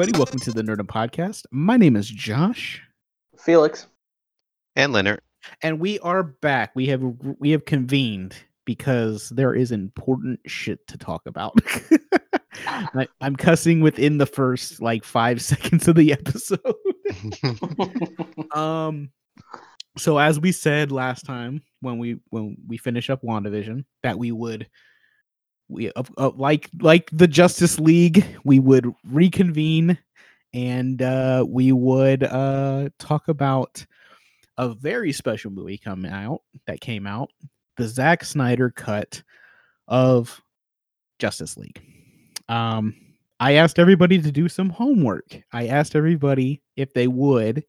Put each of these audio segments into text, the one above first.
Hey everybody, welcome to the Nerdum Podcast. My name is Josh, Felix. and Leonard. and we are back. We have we have convened because there is important shit to talk about. I, I'm cussing within the first like five seconds of the episode. um, so as we said last time when we when we finish up WandaVision, that we would we uh, uh, like like the Justice League, we would reconvene and uh we would uh talk about a very special movie coming out that came out, the Zack Snyder cut of Justice League. Um I asked everybody to do some homework. I asked everybody if they would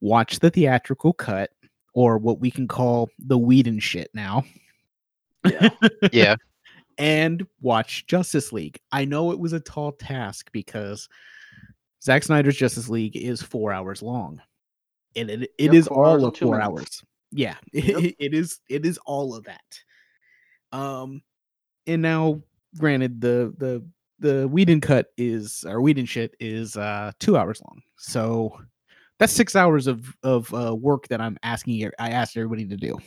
watch the theatrical cut or what we can call the Whedon shit now Yeah. yeah, and watch Justice League. I know it was a tall task because Zack Snyder's Justice League is four hours long. And it, it Yep, is all of four minutes. hours. Yeah, Yep. it is it is all of that. Um and now granted the the the Whedon cut is or Whedon shit is uh two hours long. So that's six hours of of uh, work that I'm asking I asked everybody to do.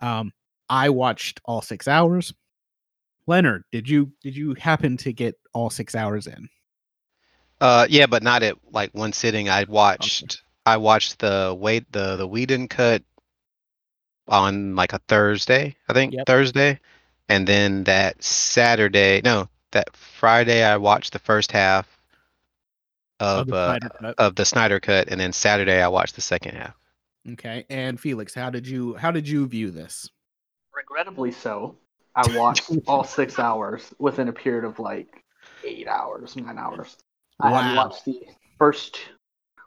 Um I watched all six hours. Leonard, did you did you happen to get all six hours in? uh, yeah, but not at like one sitting. I watched. I watched the wait the the Whedon cut on like a Thursday, I think Yep. Thursday, and then that Saturday, no, that Friday, I watched the first half of the uh, Snyder of the Snyder cut, and then Saturday I watched the second half. Okay. And Felix, how did you how did you view this? Regrettably so, I watched all six hours within a period of like eight hours, nine hours. I had watched the first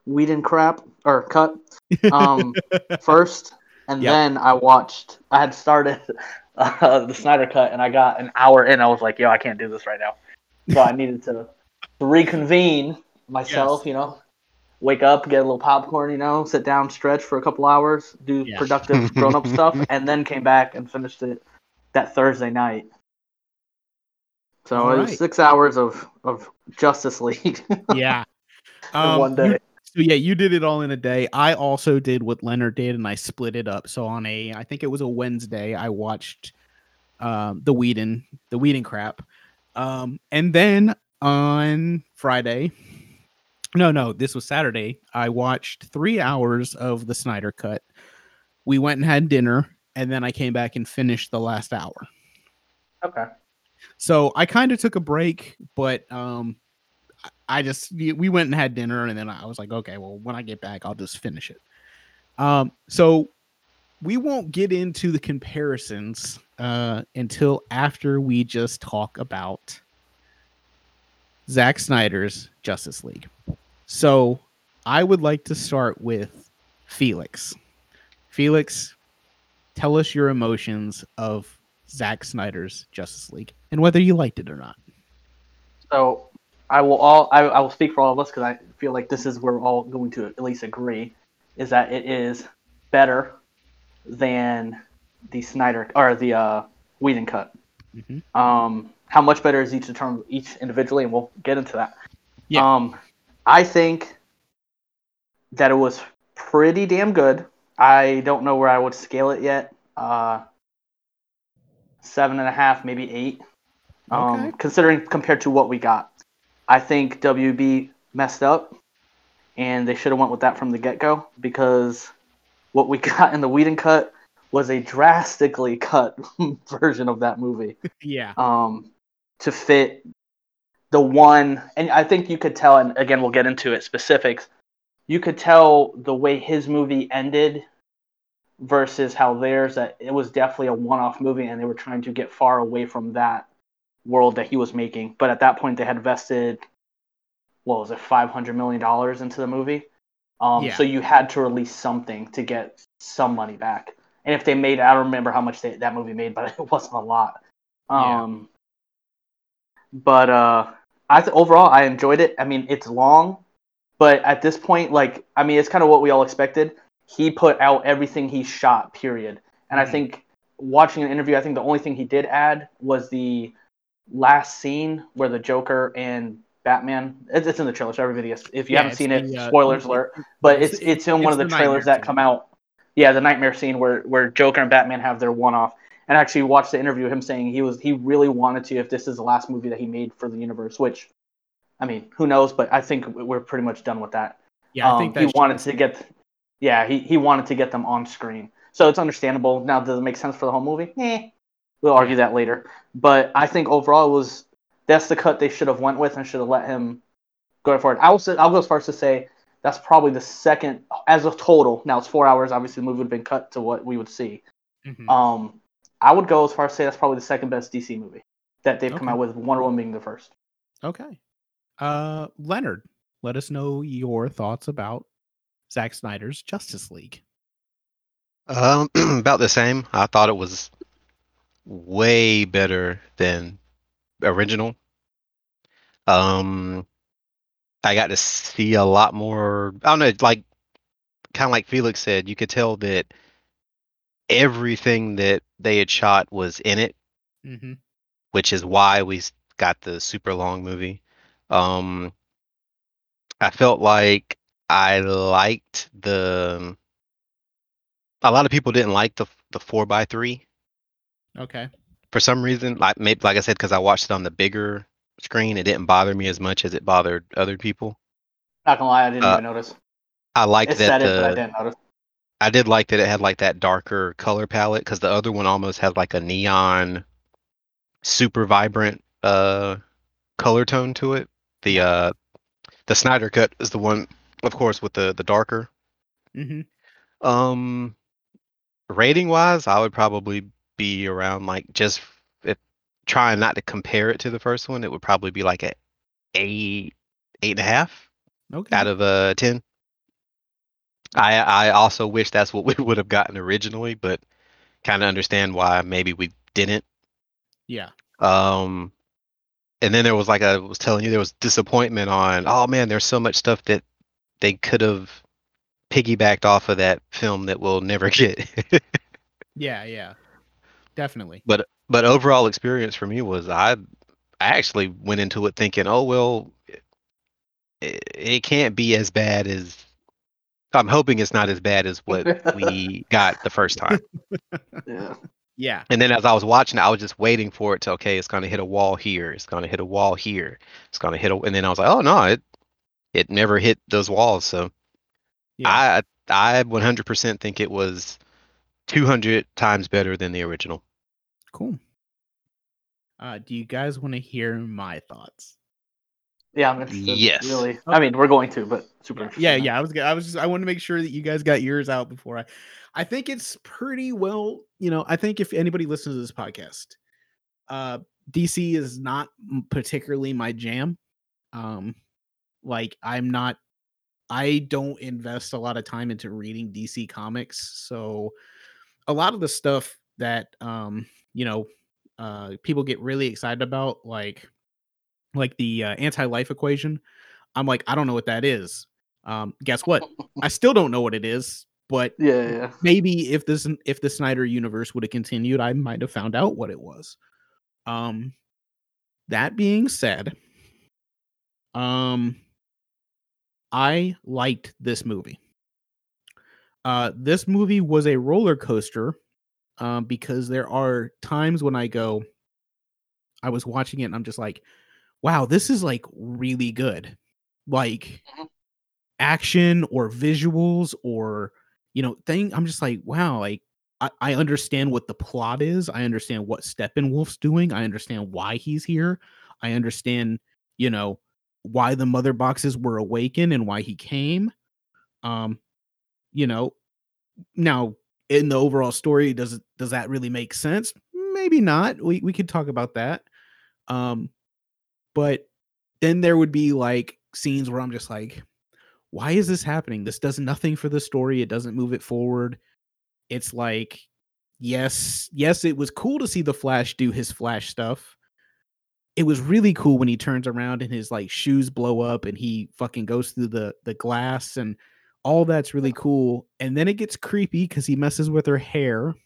Whedon crap or cut um, first, and Yep. then I watched. I had started uh, the Snyder cut, and I got an hour in. I was like, "Yo, I can't do this right now." So I needed to reconvene myself. Yes. You know, wake up, get a little popcorn. You know, sit down, stretch for a couple hours, do Yeah. productive grown-up stuff, and then came back and finished it that Thursday night. So it Alright. was six hours of of Justice League yeah. in Um, one you- day. so yeah, you did it all in a day. I also did what Leonard did, and I split it up. So on a, I think it was a Wednesday, I watched um, the Whedon, the Whedon crap, um, and then on Friday, no, no, this was Saturday. I watched three hours of the Snyder cut. We went and had dinner, and then I came back and finished the last hour. Okay. So I kind of took a break, but um, I- just we went and had dinner, and then I was like, okay, well, when I get back, I'll just finish it. Um, so we won't get into the comparisons uh, until after we just talk about Zack Snyder's Justice League. So I would like to start with Felix. Felix, tell us your emotions of Zack Snyder's Justice League and whether you liked it or not. So I will all I, I will speak for all of us because I feel like this is where we're all going to at least agree is that it is better than the Snyder or the uh, Whedon cut. Mhm. Um, how much better is each determined each individually, and we'll get into that. Yeah. Um, I think that it was pretty damn good. I don't know where I would scale it yet. Uh, seven and a half, maybe eight. Um, Okay. considering compared to what we got, I think WB messed up, and they should have went with that from the get go because what we got in the Whedon cut was a drastically cut version of that movie Yeah. um, to fit the one. And I think you could tell, and again, we'll get into it specifics. You could tell the way his movie ended versus how theirs that it was definitely a one-off movie, and they were trying to get far away from that world that he was making. But at that point, they had vested what was it, five hundred million dollars into the movie. Um, Yeah. So you had to release something to get some money back. And if they made, I don't remember how much they, that movie made, but it wasn't a lot. Yeah. Um, But uh, I th- overall I enjoyed it. I mean, it's long, but at this point, like, I mean, it's kind of what we all expected. He put out everything he shot. Period. And I Mhm. think watching an interview, I think the only thing he did add was the last scene where the Joker and Batman. It's, it's in the trailer, so everybody, if you Yeah, haven't it's seen it, the, uh, spoilers alert. But it's- it's it's in one of the, the trailers that come out. Yeah, the nightmare scene where where Joker and Batman have their one off. And actually watched the interview of him saying he was he really wanted to if this is the last movie that he made for the universe. Which, I mean, who knows? But I think we're pretty much done with that. Yeah, I Um, think he that's wanted to get, yeah, he, he wanted to get them on screen. So it's understandable. Now, does it make sense for the whole movie? Eh, we'll argue that later. But I think overall it was that's the cut they should have went with and should have let him go for it. I will say, I'll go as far as to say that's probably the second as a total. Now it's four hours. Obviously, the movie would have been cut to what we would see. Mhm. Um, I would go as far as say that's probably the second best DC movie that they've come out with. Wonder Woman being the first. Okay. Uh Leonard, let us know your thoughts about Zack Snyder's Justice League. Um, about the same. I thought it was way better than original. Um, I got to see a lot more. I don't know, like kind of like Felix said, you could tell that everything that they had shot was in it, Mm-hmm. which is why we got the super long movie. Um, I felt like I liked the. A lot of people didn't like the the four by three Okay. for some reason. Like maybe like I said, because I watched it on the bigger screen, it didn't bother me as much as it bothered other people. Not gonna lie, I didn't Uh, even notice. I liked It that said it, but I didn't notice. I did like that it had like that darker color palette because the other one almost had like a neon, super vibrant uh color tone to it. The uh the Snyder cut is the one, of course, with the the darker. Mm-hmm. Um, rating wise, I would probably be around like just if trying not to compare it to the first one, it would probably be like a eight, eight and a half Okay. out of a ten. I I also wish that's what we would have gotten originally, but kind of understand why maybe we didn't. yeah. Um, and then there was like I was telling you, there was disappointment on. Oh man, there's so much stuff that they could have piggybacked off of that film that we'll never get. Yeah, yeah. Definitely. but but overall experience for me was I I actually went into it thinking, oh well, it, it can't be as bad as. I'm hoping it's not as bad as what we got the first time. Yeah. Yeah. And then as I was watching I was just waiting for it to okay, it's gonna hit a wall here, it's gonna hit a wall here, it's gonna hit a, and then I was like, oh no, it it never hit those walls. So Yeah. I I 100% think it was 200 times better than the original. cool. Uh, do you guys want to hear my thoughts? Yeah, I'm interested. Yes. Really. I mean, we're going to, but super. Yeah, yeah. I was, I was just, I wanted to make sure that you guys got yours out before I. I think it's pretty well. You know, I think if anybody listens to this podcast, uh, DC is not particularly my jam. Um, like I'm not. I don't invest a lot of time into reading DC comics, so a lot of the stuff that um, you know, uh, people get really excited about, like, like the uh, anti-life equation. I'm like, I don't know what that is. Um, guess what? I still don't know what it is, but Yeah, yeah, maybe if this if the Snyder universe would have continued, I might have found out what it was. Um that being said, um I liked this movie. Uh this movie was a roller coaster um because there are times when I go I was watching it and I'm just like, wow, this is like really good. Like Mhm. action or visuals or you know thing i'm just like wow like I, I understand what the plot is. I understand what steppenwolf's doing. I understand why he's here. I understand you know why the mother boxes were awakened and why he came. Um you know now in the overall story does does that really make sense? Maybe not. We, we could talk about that. Um but then there would be like scenes where i'm just like why is this happening? This does nothing for the story. It doesn't move it forward. It's like, yes, yes, it was cool to see the Flash do his Flash stuff. It was really cool when he turns around and his like shoes blow up and he fucking goes through the the glass and all that's really cool. And then it gets creepy because he messes with her hair.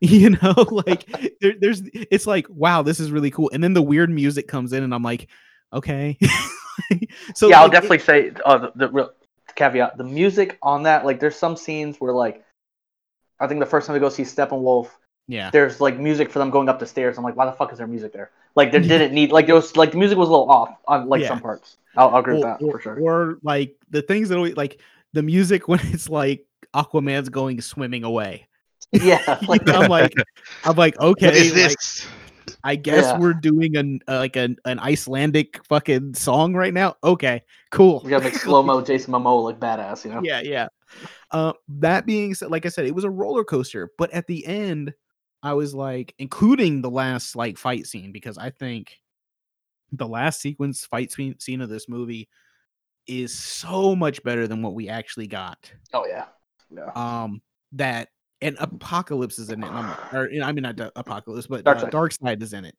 You know, like there, there's it's like, wow, this is really cool. And then the weird music comes in, and I'm like, okay. so yeah, I'll like, it- definitely say uh, the, the real caveat: the music on that. Like, there's some scenes where, like, I think the first time we go see Steppenwolf, yeah. there's like music for them going up the stairs. I'm like, why the fuck is there music there? Like, there didn't need like there was like the music was a little off on like Yeah. some parts. I'll, I'll agree with that or- for sure. or, like the things that always like the music when it's like Aquaman's going swimming away. yeah, like I'm like, I'm like, okay, what is like, this? I guess Yeah. we're doing an uh, like an, an Icelandic fucking song right now. Okay, cool. we gotta make slow mo Jason Momoa look badass, you know? yeah, yeah. Uh, that being said, like I said, it was a roller coaster, but at the end, I was like, including the last like fight scene, because I think the last sequence fight scene, of this movie is so much better than what we actually got. Oh yeah, yeah. Um, that and Apocalypse is in it, and I'm like, or I mean not Apocalypse, but Dark uh, Side. Darkseid is in it,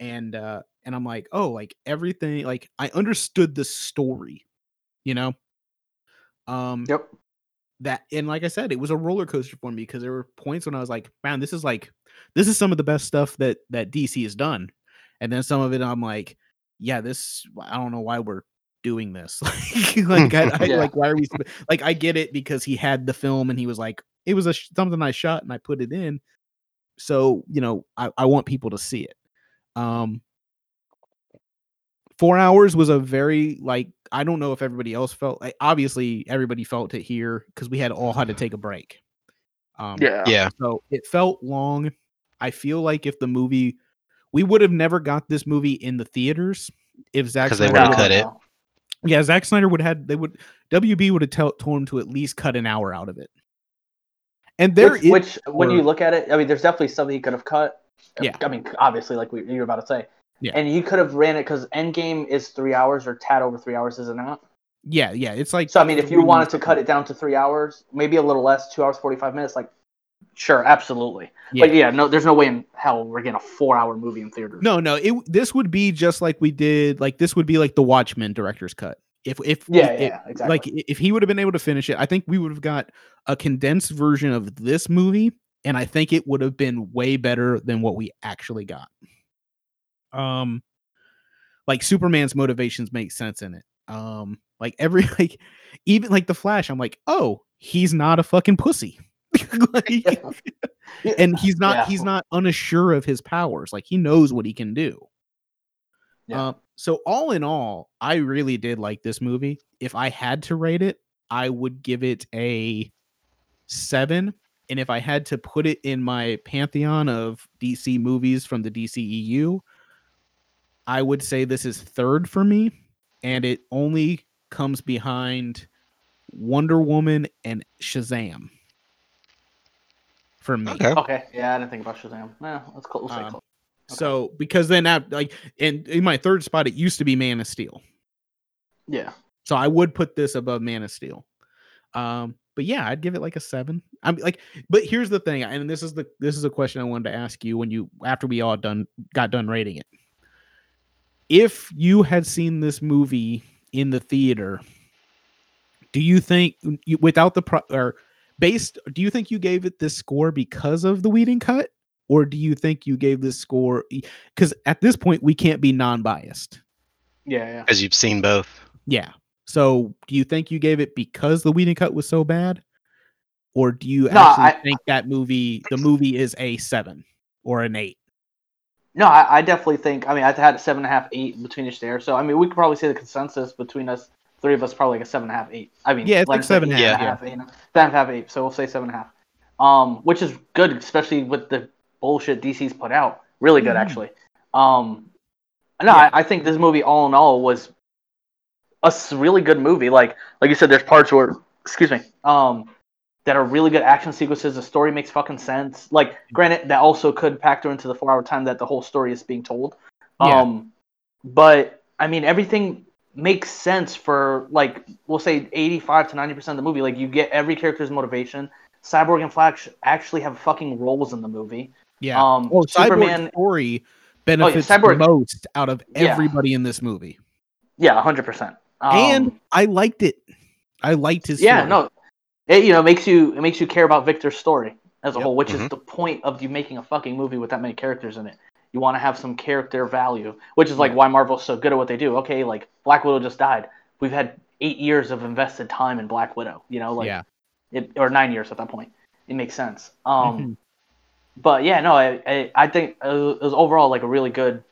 and uh, and I'm like, oh, like everything, like I understood the story, you know. Um, Yep. that and like I said, it was a roller coaster for me because there were points when I was like, man, this is like this is some of the best stuff that that DC has done. And then some of it I'm like, yeah, this I don't know why we're doing this. like like, I, I- Yeah. like why are we like I get it because he had the film and he was like, it was a something I shot and I put it in. So, you know, I, I want people to see it. Um four hours was a very like I don't know if everybody else felt like obviously everybody felt it here because we had all had to take a break. Um, Yeah. Yeah, So it felt long. I feel like if the movie, we would have never got this movie in the theaters if Zack 'Cause they Snyder. would've cut it. Yeah, Zack Snyder would have. They would. WB would have tell, told him to at least cut an hour out of it. And there which, is which when you look at it, I mean, there's definitely something he could have cut. Yeah. I mean, obviously, like we, you were about to say. Yeah. And you could have ran it because Endgame is three hours or tad over three hours, is it not? yeah, yeah. It's like So I mean, if you wanted to cut it down to three hours, maybe a little less, two hours forty five minutes, like sure, absolutely. Yeah. But yeah, no, there's no way in hell we're getting a four hour movie in theaters. No, no. It this would be just like we did. Like this would be like the Watchmen director's cut. If if Yeah, if- yeah, exactly. like if he would have been able to finish it, I think we would have got a condensed version of this movie, and I think it would have been way better than what we actually got. Um, like Superman's motivations make sense in it. Um, like every like even like the Flash, I'm like, oh, he's not a fucking pussy. like, and he's not Yeah. he's not unassure of his powers. Like he knows what he can do. Yeah. Uh, so all in all, I really did like this movie. If I had to rate it, I would give it a seven. And if I had to put it in my pantheon of DC movies from the DCEU, I would say this is third for me. And it only comes behind Wonder Woman and Shazam. For me. okay. Okay, yeah, I didn't think about Shazam. Yeah, let's close. We'll say Um, close. Okay. So because then that like and in my third spot, it used to be Man of Steel. Yeah, So I would put this above Man of Steel. Um, but yeah, I'd give it like a seven. I'm like, but here's the thing, and this is the this is a question I wanted to ask you when you after we all done got done rating it. If you had seen this movie in the theater, do you think you, without the pro, or based, do you think you gave it this score because of the Whedon cut, or do you think you gave this score because at this point we can't be non-biased? yeah, yeah. As you've seen both. Yeah. So do you think you gave it because the Whedon cut was so bad? Or do you No, actually I- think that movie the movie is a seven or an eight? No, I, I definitely think. I mean, I had a seven and a half, eight between each there. So I mean, we could probably say the consensus between us three of us probably like a seven and a half, eight. I mean, Yeah, it's like seven and eight half, and a half, eight seven and a half, eight. So we'll say seven and a half. Um, which is good, especially with the bullshit DC's put out. Really good, Mhm. actually. Um, no, Yeah. I, I think this movie, all in all, was a really good movie. Like, like you said, there's parts where, excuse me, um, that are really good action sequences. The story makes fucking sense. Like, granted, that also could factor into the four-hour time that the whole story is being told. Yeah. Um, but I mean, everything makes sense for like we'll say 85 to 90 percent of the movie. Like, you get every character's motivation. Cyborg and Flash actually have fucking roles in the movie. Yeah. Um, oh, Cyborg's Superman, story benefits Cyborg- the most out of Yeah. everybody in this movie. yeah, 100 percent. and I liked it. I liked his Um, yeah, story. no, it you know makes you it makes you care about Victor's story as a Yep. whole, which is Mhm. the point of you making a fucking movie with that many characters in it. You want to have some character value, which is like why Marvel's so good at what they do. Okay, like Black Widow just died. We've had eight years of invested time in Black Widow. You know, like yeah. it, or nine years at that point. It makes sense. Um, Mhm. But yeah, no, I, I, I think it was, overall like a really good.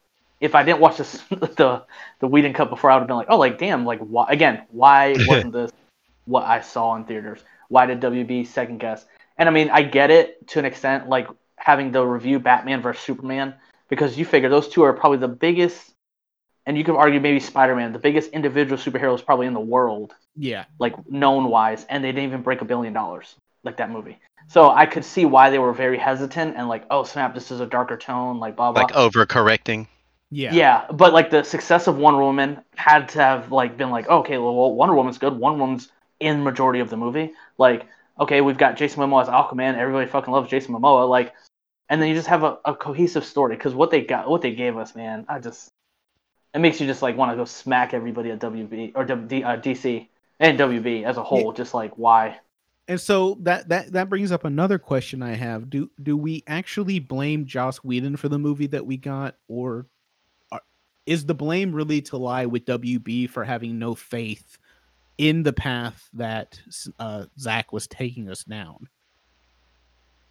If I didn't watch this the the Whedon Cup before, I would have been like, oh, like damn, like why again? Why wasn't this what I saw in theaters? Why did WB second guess? And I mean, I get it to an extent, like having the review Batman versus Superman, because you figure those two are probably the biggest, and you could argue maybe Spider Man, the biggest individual superheroes probably in the world Yeah. like known wise, and they didn't even break a billion dollars like that movie. So I could see why they were very hesitant and like, oh snap, this is a darker tone, like blah blah. Like overcorrecting. Yeah. yeah. but like the success of Wonder Woman had to have like been like, okay, well, well Wonder Woman's good. Wonder Woman's in majority of the movie. Like, okay, we've got Jason Momoa as Aquaman. Everybody fucking loves Jason Momoa. Like, and then you just have a, a cohesive story because what they got, what they gave us, man, I just it makes you just like want to go smack everybody at WB or W- uh, DC and WB as a whole. Just like why? And so that that that brings up another question I have. Do do we actually blame Joss Whedon for the movie that we got or are, is the blame really to lie with WB for having no faith in the path that uh, Zack was taking us down?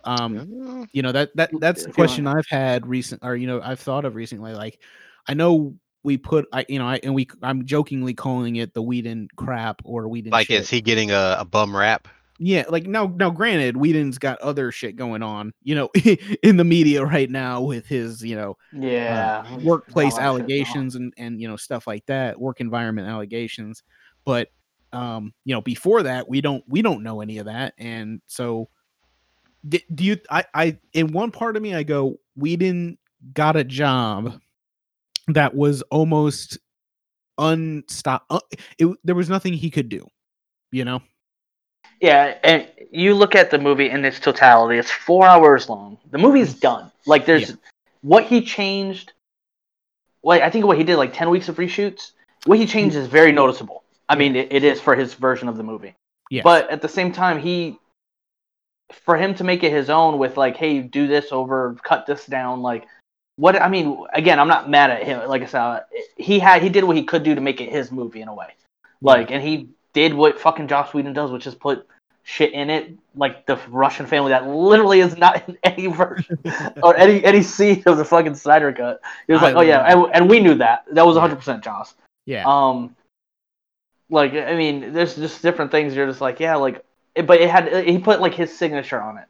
Um, you know that that that's If the question I've had recent, or you know I've thought of recently. Like, I know we put, I you know, I and we I'm jokingly calling it the Whedon crap or Whedon. Like, shit. is he getting a, a bum rap? Yeah, like now, now, granted, Whedon's got other shit going on, you know, in the media right now with his, you know, Yeah, uh, workplace all that shit, no. allegations and and you know stuff like that, work environment allegations. But um, you know, before that, we don't we don't know any of that, and so d- do you? I I in one part of me, I go, Whedon got a job that was almost unstop. Uh, it, there was nothing he could do, you know. Yeah, and you look at the movie in its totality, it's four hours long. The movie's mm. done. Like there's Yeah. what he changed like I think what he did like ten weeks of reshoots. What he changed mm. is very noticeable. I mean it, it is for his version of the movie. Yes. But at the same time he for him to make it his own with like, hey, do this over, cut this down, like what I mean, again, I'm not mad at him. Like I said, he had he did what he could do to make it his movie in a way. Like, and he did what fucking Josh Whedon does, which is put shit in it, like the Russian family that literally is not in any version or any any scene of the fucking Snyder cut. He was I like, oh yeah, and, and we knew that. That was 100 percent Joss. yeah, Um, like I mean, there's just different things. You're just like, yeah, like, it, but it had he put like his signature on it.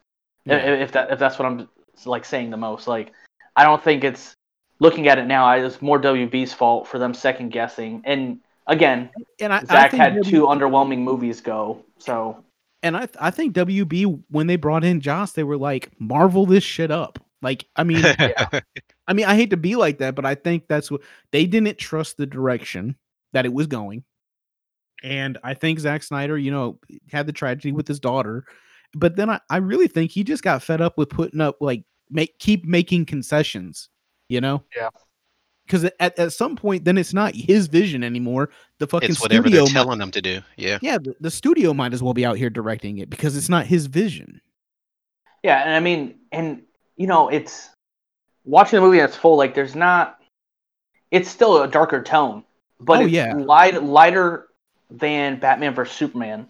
Yeah. If, if that if that's what I'm like saying the most, like, I don't think it's looking at it now. I, it's more WB's fault for them second guessing. And again, and I, I Zack think had W- two underwhelming movies go, so and I I think WB when they brought in Joss, they were like, Marvel this shit up. Like, I mean, I mean, I hate to be like that, but I think that's what they didn't trust the direction that it was going. And I think Zack Snyder, you know, had the tragedy with his daughter. But then I, I really think he just got fed up with putting up like make keep making concessions, you know? Yeah. Because at, at some point, then it's not his vision anymore. The fucking it's whatever studio they're might- telling them to do. Yeah. yeah, the, the studio might as well be out here directing it because it's not his vision. yeah. And I mean, and you know, it's watching the movie in its full. Like, there's not. It's still a darker tone, but Oh, it's yeah. light, lighter than Batman vs Superman.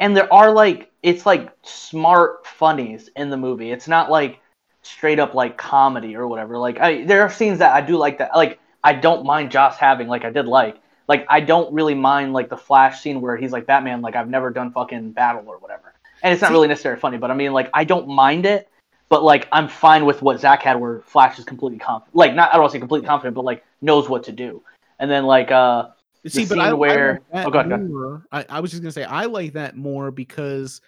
And there are like it's like smart funnies in the movie. It's not like straight up like comedy or whatever. Like I, there are scenes that I do like that. Like I don't mind Joss having like I did like. Like I don't really mind like the Flash scene where he's like Batman, like I've never done fucking battle or whatever. And it's not really necessarily funny, but I mean like I don't mind it. But like I'm fine with what Zack had, where Flash is completely confident. Like not I don't want to say completely confident, but like knows what to do. And then like uh See, but scene I, where- I like Oh, go ahead, go ahead. more. I, I was just gonna say I like that more because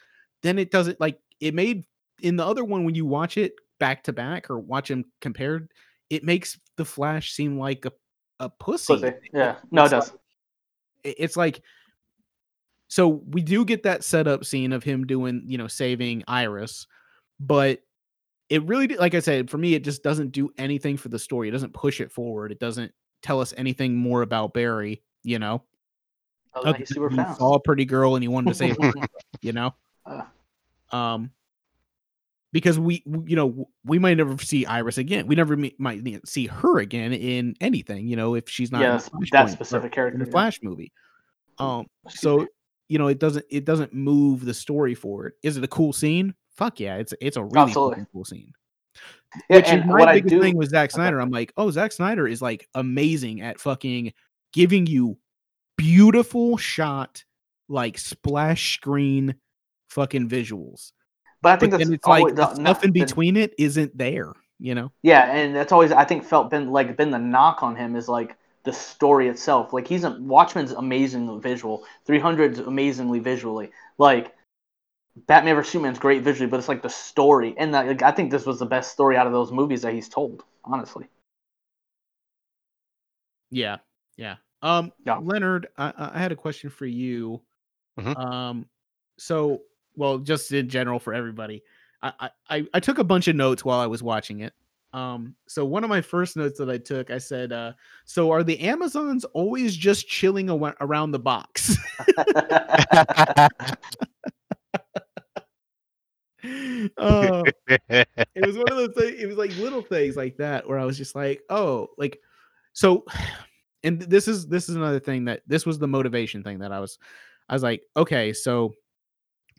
then it doesn't like it made in the other one when you watch it back to back or watch them compared, it makes the Flash seem like a a pussy. pussy. Yeah. No, it does. like- it's like so we do get that setup scene of him doing you know saving Iris, but it really like I said for me it just doesn't do anything for the story. It doesn't push it forward. It doesn't tell us anything more about Barry. You know, Oh, super he saw a pretty girl and he wanted to save her. You know, Uh. um, because we you know we might never see Iris again. We never me- might see her again in anything. You know, if she's not in the Yes, Flashpoint that specific character. in the. Flash movie. Um, so you know it doesn't it doesn't move the story forward. Is it a cool scene? Fuck yeah, it's it's a really cool scene. Yeah, Which and my what I biggest do, thing with Zack okay. Snyder. I'm like, oh, Zack Snyder is like amazing at fucking giving you beautiful shot, like splash screen fucking visuals. But I But think that's it's always like the the- stuff in the- between it isn't there, you know? Yeah, and that's always I think felt been like been the knock on him is like the story itself. Like he's a Watchmen's amazing visual, 300's amazingly visually. Like Batman vs Superman's great visually, but it's like the story, and that, like, I think this was the best story out of those movies that he's told. Honestly, Yeah, yeah. Um, Yeah. Leonard, I, I I had a question for you. Mhm. Um, so well, just in general for everybody, I, I I took a bunch of notes while I was watching it. Um, so one of my first notes that I took, I said, uh, so are the Amazons always just chilling awa- around the box? uh, it was one of those things. It was like little things like that where I was just like, oh, like so. And this is this is another thing that this was the motivation thing that I was, I was like, okay, so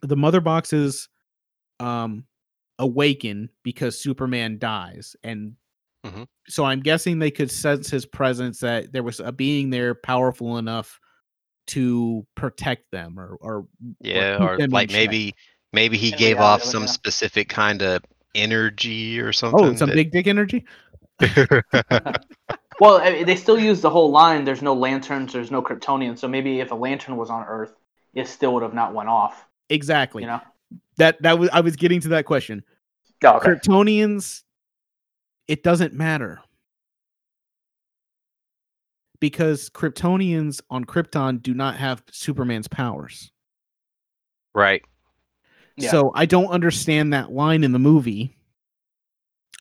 the mother boxes, um, awaken because Superman dies, and Mhm. so I'm guessing they could sense his presence that there was a being there powerful enough to protect them or or yeah, keep or them in like check. maybe maybe he In gave reality, off like, some specific kind of energy or something. oh some that- big dick energy. well, I mean, they still use the whole line. There's no lanterns. There's no Kryptonians. So maybe if a lantern was on Earth, it still would have not went off. Exactly. You know? That that was I was getting to that question. Yeah, okay. Kryptonians, it doesn't matter. Because Kryptonians on Krypton do not have Superman's powers. right. Yeah. So I don't understand that line in the movie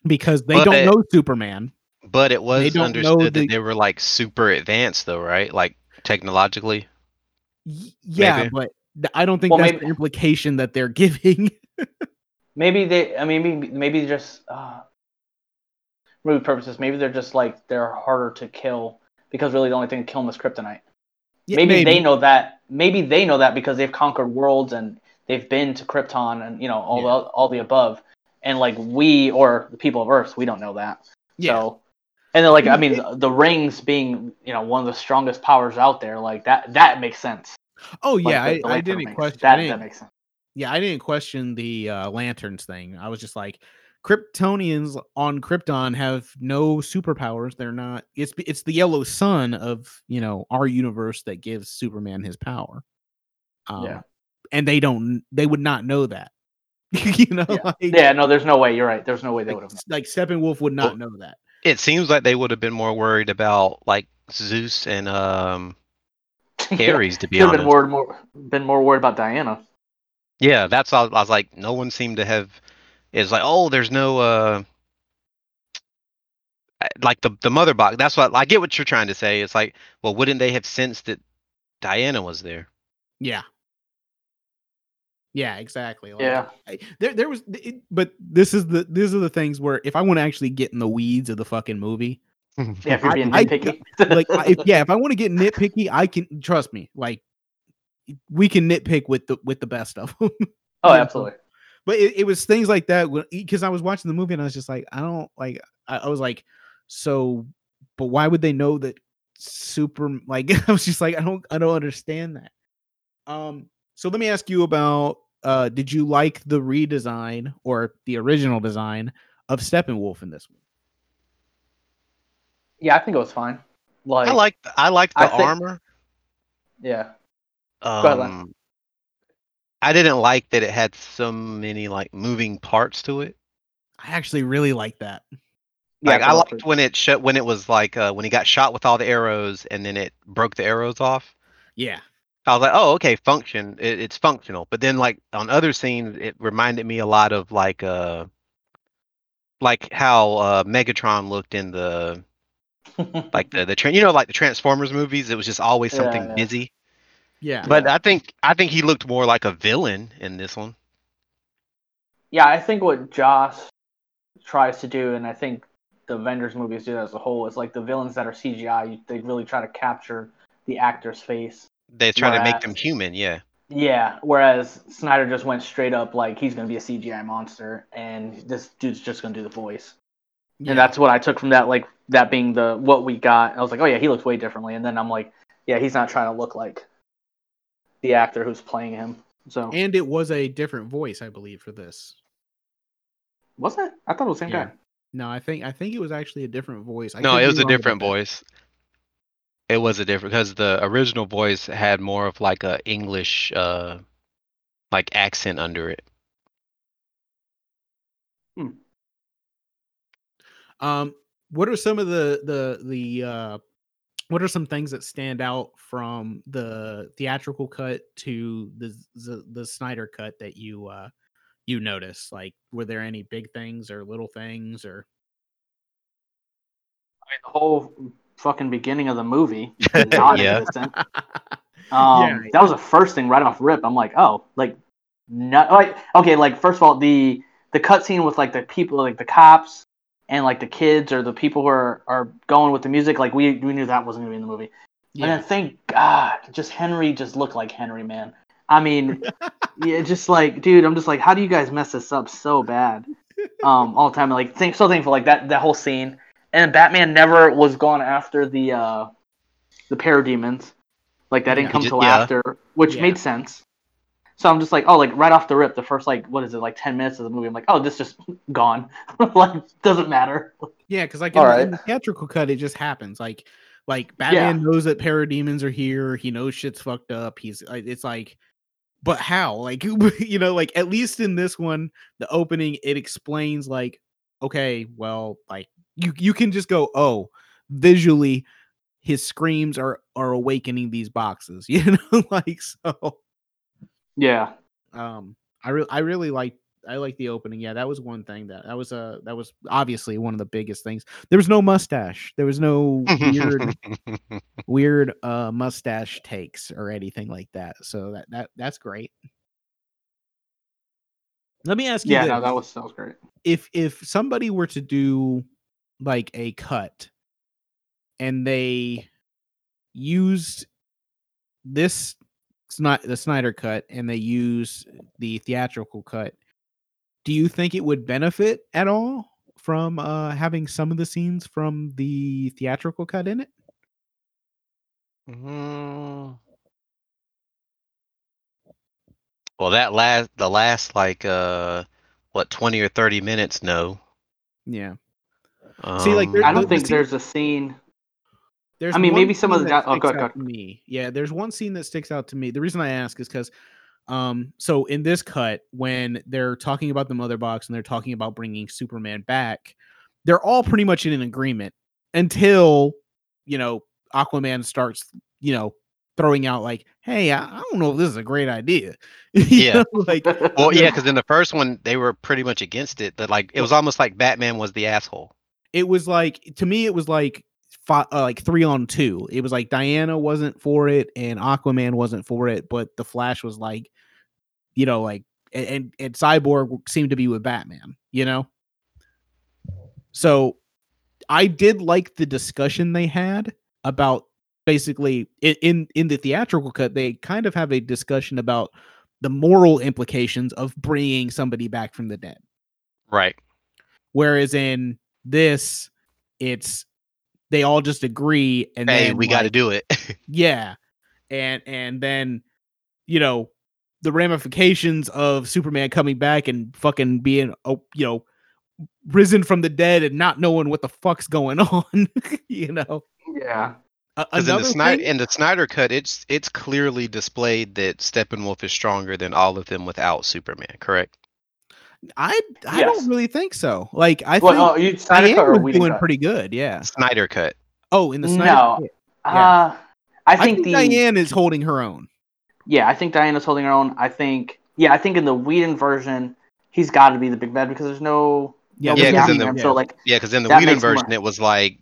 because they But don't it- know Superman. But it was don't understood the- that they were like super advanced though, right? Like technologically. Y- yeah, Maybe. but th- I don't think Well, that's maybe- the implication that they're giving. Maybe they. I mean, maybe maybe just uh, movie purposes. Maybe they're just like they're harder to kill because really the only thing to kill them is kryptonite. Yeah, maybe, they know that. Maybe they know that because they've conquered worlds and they've been to Krypton and you know all Yeah. the all the above. And like we or the people of Earth, we don't know that. Yeah. So, and then like I mean, mean, the rings being you know one of the strongest powers out there, like that that makes sense. Oh Like, yeah, the- I, the I lantern didn't question. that. I didn't, That makes sense. yeah, I didn't question the uh, lanterns thing. I was just like, Kryptonians on Krypton have no superpowers. They're not. It's it's the yellow sun of you know our universe that gives Superman his power. Um, Yeah. and they don't. They would not know that. you know, Yeah. like, Yeah, no, there's no way. You're right. There's no way they would have. like Steppenwolf would not Well, know that. It seems like they would have been more worried about like Zeus and um Ares to be Should have honest. been more, more been more worried about Diana. Yeah, that's all I was like, no one seemed to have it's like, oh, there's no uh like the the mother box. That's what I get what you're trying to say. It's like, well, wouldn't they have sensed that Diana was there? Yeah. Yeah, exactly. Like, Yeah. I- there there was it, but this is the these are the things where if I want to actually get in the weeds of the fucking movie, Yeah, if you're I- being I- nitpicky. like if, yeah, if I want to get nitpicky, I can trust me. Like we can nitpick with the with the best of them. oh, absolutely. but it, it was things like that because I was watching the movie and I was just like, I don't like. I, I was like, so, but why would they know that super? Like, I was just like, I don't, I don't understand that. Um, so let me ask you about. Uh, did you like the redesign or the original design of Steppenwolf in this one? Yeah, I think it was fine. Like, I like I like the I think- armor. yeah, ahead, Len. Um I didn't like that it had so many like moving parts to it. I actually really like that. yeah. I thought it was liked when it shut when it was like uh, when he got shot with all the arrows and then it broke the arrows off. Yeah, I was like, oh, okay, function. It, it's functional. But then, like on other scenes, it reminded me a lot of like uh, like how uh, Megatron looked in the like the the tra- you know like the Transformers movies. It was just always something yeah. busy. yeah. But I think I think he looked more like a villain in this one. Yeah, I think what Joss tries to do, and I think the Avengers movies do that as a whole, is like the villains that are CGI, they really try to capture the actor's face. They try to make them human. Yeah. Yeah, whereas Snyder just went straight up like he's gonna be a CGI monster, and this dude's just gonna do the voice. Yeah. And that's what I took from that, like that being the what we got. I was like, oh yeah, he looks way differently. And then I'm like, yeah, he's not trying to look like the actor who's playing him. So and it was a different voice, I believe, for this. wasn't it? I thought it was the same Yeah. guy. No, I think I think it was actually a different voice. I no, it was a wrong about different that. voice. It was a different because the original voice had more of like a English uh like accent under it. Hmm. Um, what are some of the the the uh, what are some things that stand out from the theatrical cut to the the, the Snyder cut that you uh you notice? Like, were there any big things or little things or? I mean, the whole fucking beginning of the movie, Yeah. Um, Yeah. that was the first thing right off rip. I'm like, oh, like, not like okay, like first of all, the the cutscene with like the people, like the cops and like the kids or the people who are are going with the music, like we we knew that wasn't gonna be in the movie. And yeah, then thank God, just Henry just looked like Henry, man. I mean, yeah, just like, dude, I'm just like, how do you guys mess this up so bad? Um, all the time, like, think so thankful, like that that whole scene. And Batman never was gone after the uh the parademons. Like that didn't Yeah. come He till yeah. after, which Yeah. made sense. So I'm just like, oh, like right off the rip, the first like what is it, like ten minutes of the movie, I'm like, oh, this just gone. like doesn't matter. yeah, because like in, All the, in the theatrical cut, it just happens. Like, like Batman knows that parademons are here. He knows shit's fucked up. He's like, it's like, but how? Like, you know, like at least in this one, the opening it explains like, okay, well, like you you can just go, oh, visually, his screams are are awakening these boxes. You know, like so. Yeah. um i really i really like i like the opening yeah that was one thing that that was uh that was obviously one of the biggest things there was no mustache there was no weird weird uh mustache takes or anything like that so that that that's great let me ask you Yeah, this. no, that was that was great. if if somebody were to do like a cut and they used this Sni- the Snyder cut and they use the theatrical cut, do you think it would benefit at all from uh having some of the scenes from the theatrical cut in it? Mm. Well, that last the last like uh what 20 or 30 minutes no. Yeah. See, like, Um, I don't the think scene- there's a scene There's I mean, maybe some of the that di- oh, go sticks go me. Yeah, there's one scene that sticks out to me. The reason I ask is because, um, so in this cut, when they're talking about the mother box and they're talking about bringing Superman back, they're all pretty much in an agreement until, you know, Aquaman starts, you know, throwing out like, "Hey, I, I don't know if this is a great idea." Yeah. know, like well, yeah, because in the first one they were pretty much against it. That like it was almost like Batman was the asshole. it was like to me it was like fi- uh, like three on two. It was like diana wasn't for it and aquaman wasn't for it but the flash was like you know like and and cyborg seemed to be with batman you know? So i did like the discussion they had about basically in, in the theatrical cut they kind of have a discussion about the moral implications of bringing somebody back from the dead. Right. Whereas in this, it's they all just agree and Hey, then we got to do it. yeah, and and then you know the ramifications of Superman coming back and fucking being oh you know risen from the dead and not knowing what the fuck's going on, you know. yeah. Because in the Snyder thing- in the Snyder cut, it's it's clearly displayed that Steppenwolf is stronger than all of them without Superman. Correct. I I Yes. don't really think so. Like I Well, think oh, you Snyder cut was doing cut? pretty good. Yeah. Snyder cut. Oh, in the Snyder. No. cut. Uh, I I think, think the Diane is holding her own. yeah, I think Diane is holding her own. I think yeah, I think in the Whedon version, he's got to be the big bad because there's no Yeah, nobody Yeah, 'cause in the- yeah. So like Yeah, because in the That Whedon makes more- version, it was like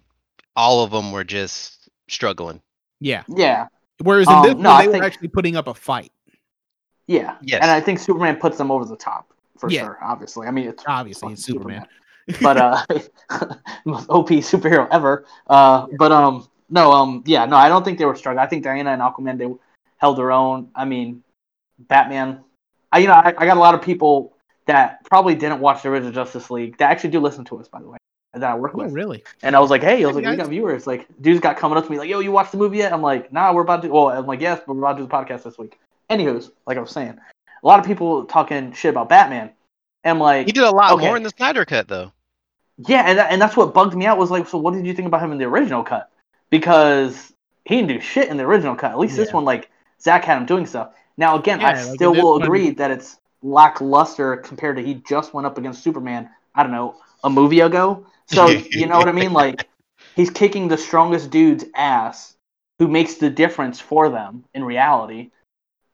all of them were just struggling. Yeah. yeah, Whereas in Um, this no, one, I they think- were actually putting up a fight. yeah, Yes. and I think Superman puts them over the top. For Yeah. sure. Obviously, I mean it's Obviously, it's Superman. but uh, most OP superhero ever. Uh, but um, no, um, yeah, no, I don't think they were struggling. I think Diana and Aquaman they held their own. I mean, Batman. I you know I, I got a lot of people that probably didn't watch the original Justice League that actually do listen to us by the way that I work Oh, with. really? And I was like, hey, I was like, we got viewers. Like, dudes got coming up to me like, yo, you watched the movie yet? I'm like, nah, we're about to. Well, I'm like, yes, but we're about to do the podcast this week. Anywho's, like I was saying, a lot of people talking shit about Batman. And like, He did a lot Okay. more in the Snyder cut, though. yeah, and that, and that's what bugged me out was like, so what did you think about him in the original cut? Because he didn't do shit in the original cut. At least this one, like Zack had him doing stuff. Now again, I like, still will one- agree that it's lackluster compared to he just went up against Superman. I don't know a movie ago. So you know what I mean? Like he's kicking the strongest dude's ass, who makes the difference for them in reality.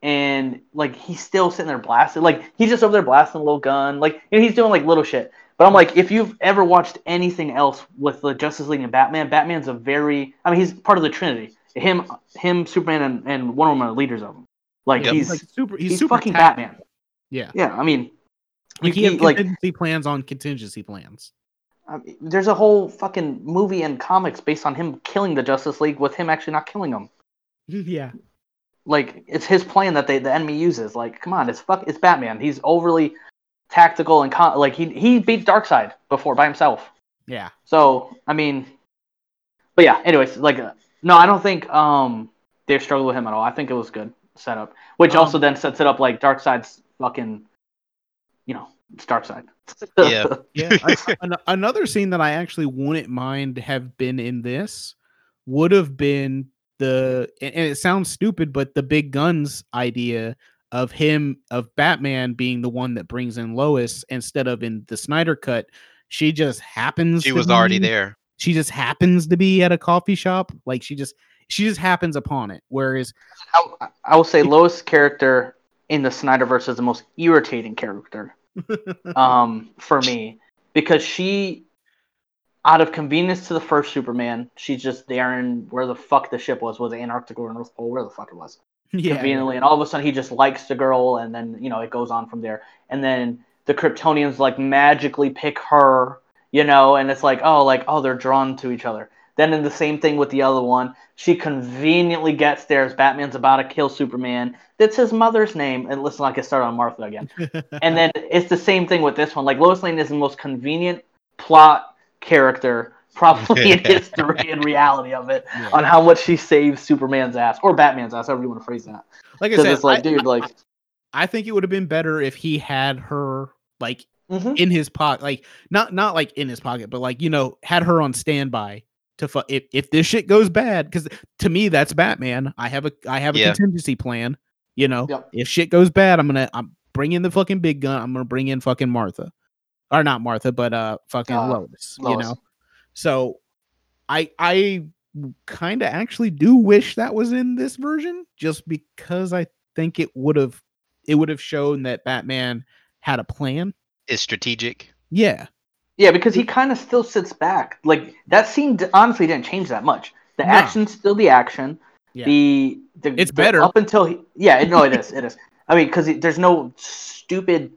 And like he's still sitting there blasting, like he's just over there blasting a little gun, like you know, he's doing like little shit. But I'm like, if you've ever watched anything else with the Justice League and Batman, Batman's a very, I mean, he's part of the Trinity. Him, him, Superman, and, and Wonder Woman are leaders of them. Like Yep. he's like super. He's, he's, super fucking tactical. Batman. Yeah. Yeah, I mean, Like he he- has like contingency plans on contingency plans. I mean, there's a whole fucking movie and comics based on him killing the Justice League with him actually not killing them. yeah. Like it's his plan that they the enemy uses. Like, come on, it's fuck, it's Batman. He's overly tactical and con- like he he beat Darkseid before by himself. Yeah. So I mean, but yeah. Anyways, like uh, no, I don't think um they struggled with him at all. I think it was good setup, which Um, also then sets it up like Darkseid's fucking, you know, it's Darkseid. Yeah. Yeah. I- an- another scene that I actually wouldn't mind have been in this would have been the and and it sounds stupid, but the big guns idea of him of Batman being the one that brings in Lois instead of in the Snyder cut. She just happens. She to was already there. She just happens to be at a coffee shop. Like she just she just happens upon it. Whereas I, I will say Lois' character in the Snyderverse is the most irritating character um, for me because she, out of convenience to the first Superman, she's just there in where the fuck the ship was, was it Antarctica or North Pole, where the fuck it was, yeah, conveniently, and all of a sudden he just likes the girl, and then you know it goes on from there, and then the Kryptonians like magically pick her, you know, and it's like oh like oh they're drawn to each other. Then in the same thing with the other one, she conveniently gets there as Batman's about to kill Superman. That's his mother's name, and listen, like I started on Martha again. And then it's the same thing with this one. Like Lois Lane is the most convenient plot character probably in history and reality of it Yeah. on how much she saves Superman's ass or Batman's ass, however you want to phrase that. like I said, it's like, I- dude, like, I think it would have been better if he had her like mhm. in his pocket, like not not like in his pocket, but like you know had her on standby to fu- if if this shit goes bad. Because to me, that's Batman. I have a I have a Yeah. contingency plan. You know, Yep. if shit goes bad, I'm gonna I'm bring in the fucking big gun. I'm gonna bring in fucking Martha, or not Martha, but uh fucking Uh, Lois. You know, so I I kind of actually do wish that was in this version, just because I think it would have it would have shown that Batman had a plan. Is strategic. Yeah. yeah, because he kind of still sits back. Like that scene honestly didn't change that much. The No. action's still the action. Yeah. The, the It's the- better. up until he, yeah, no, it is, it is. I mean, because there's no stupid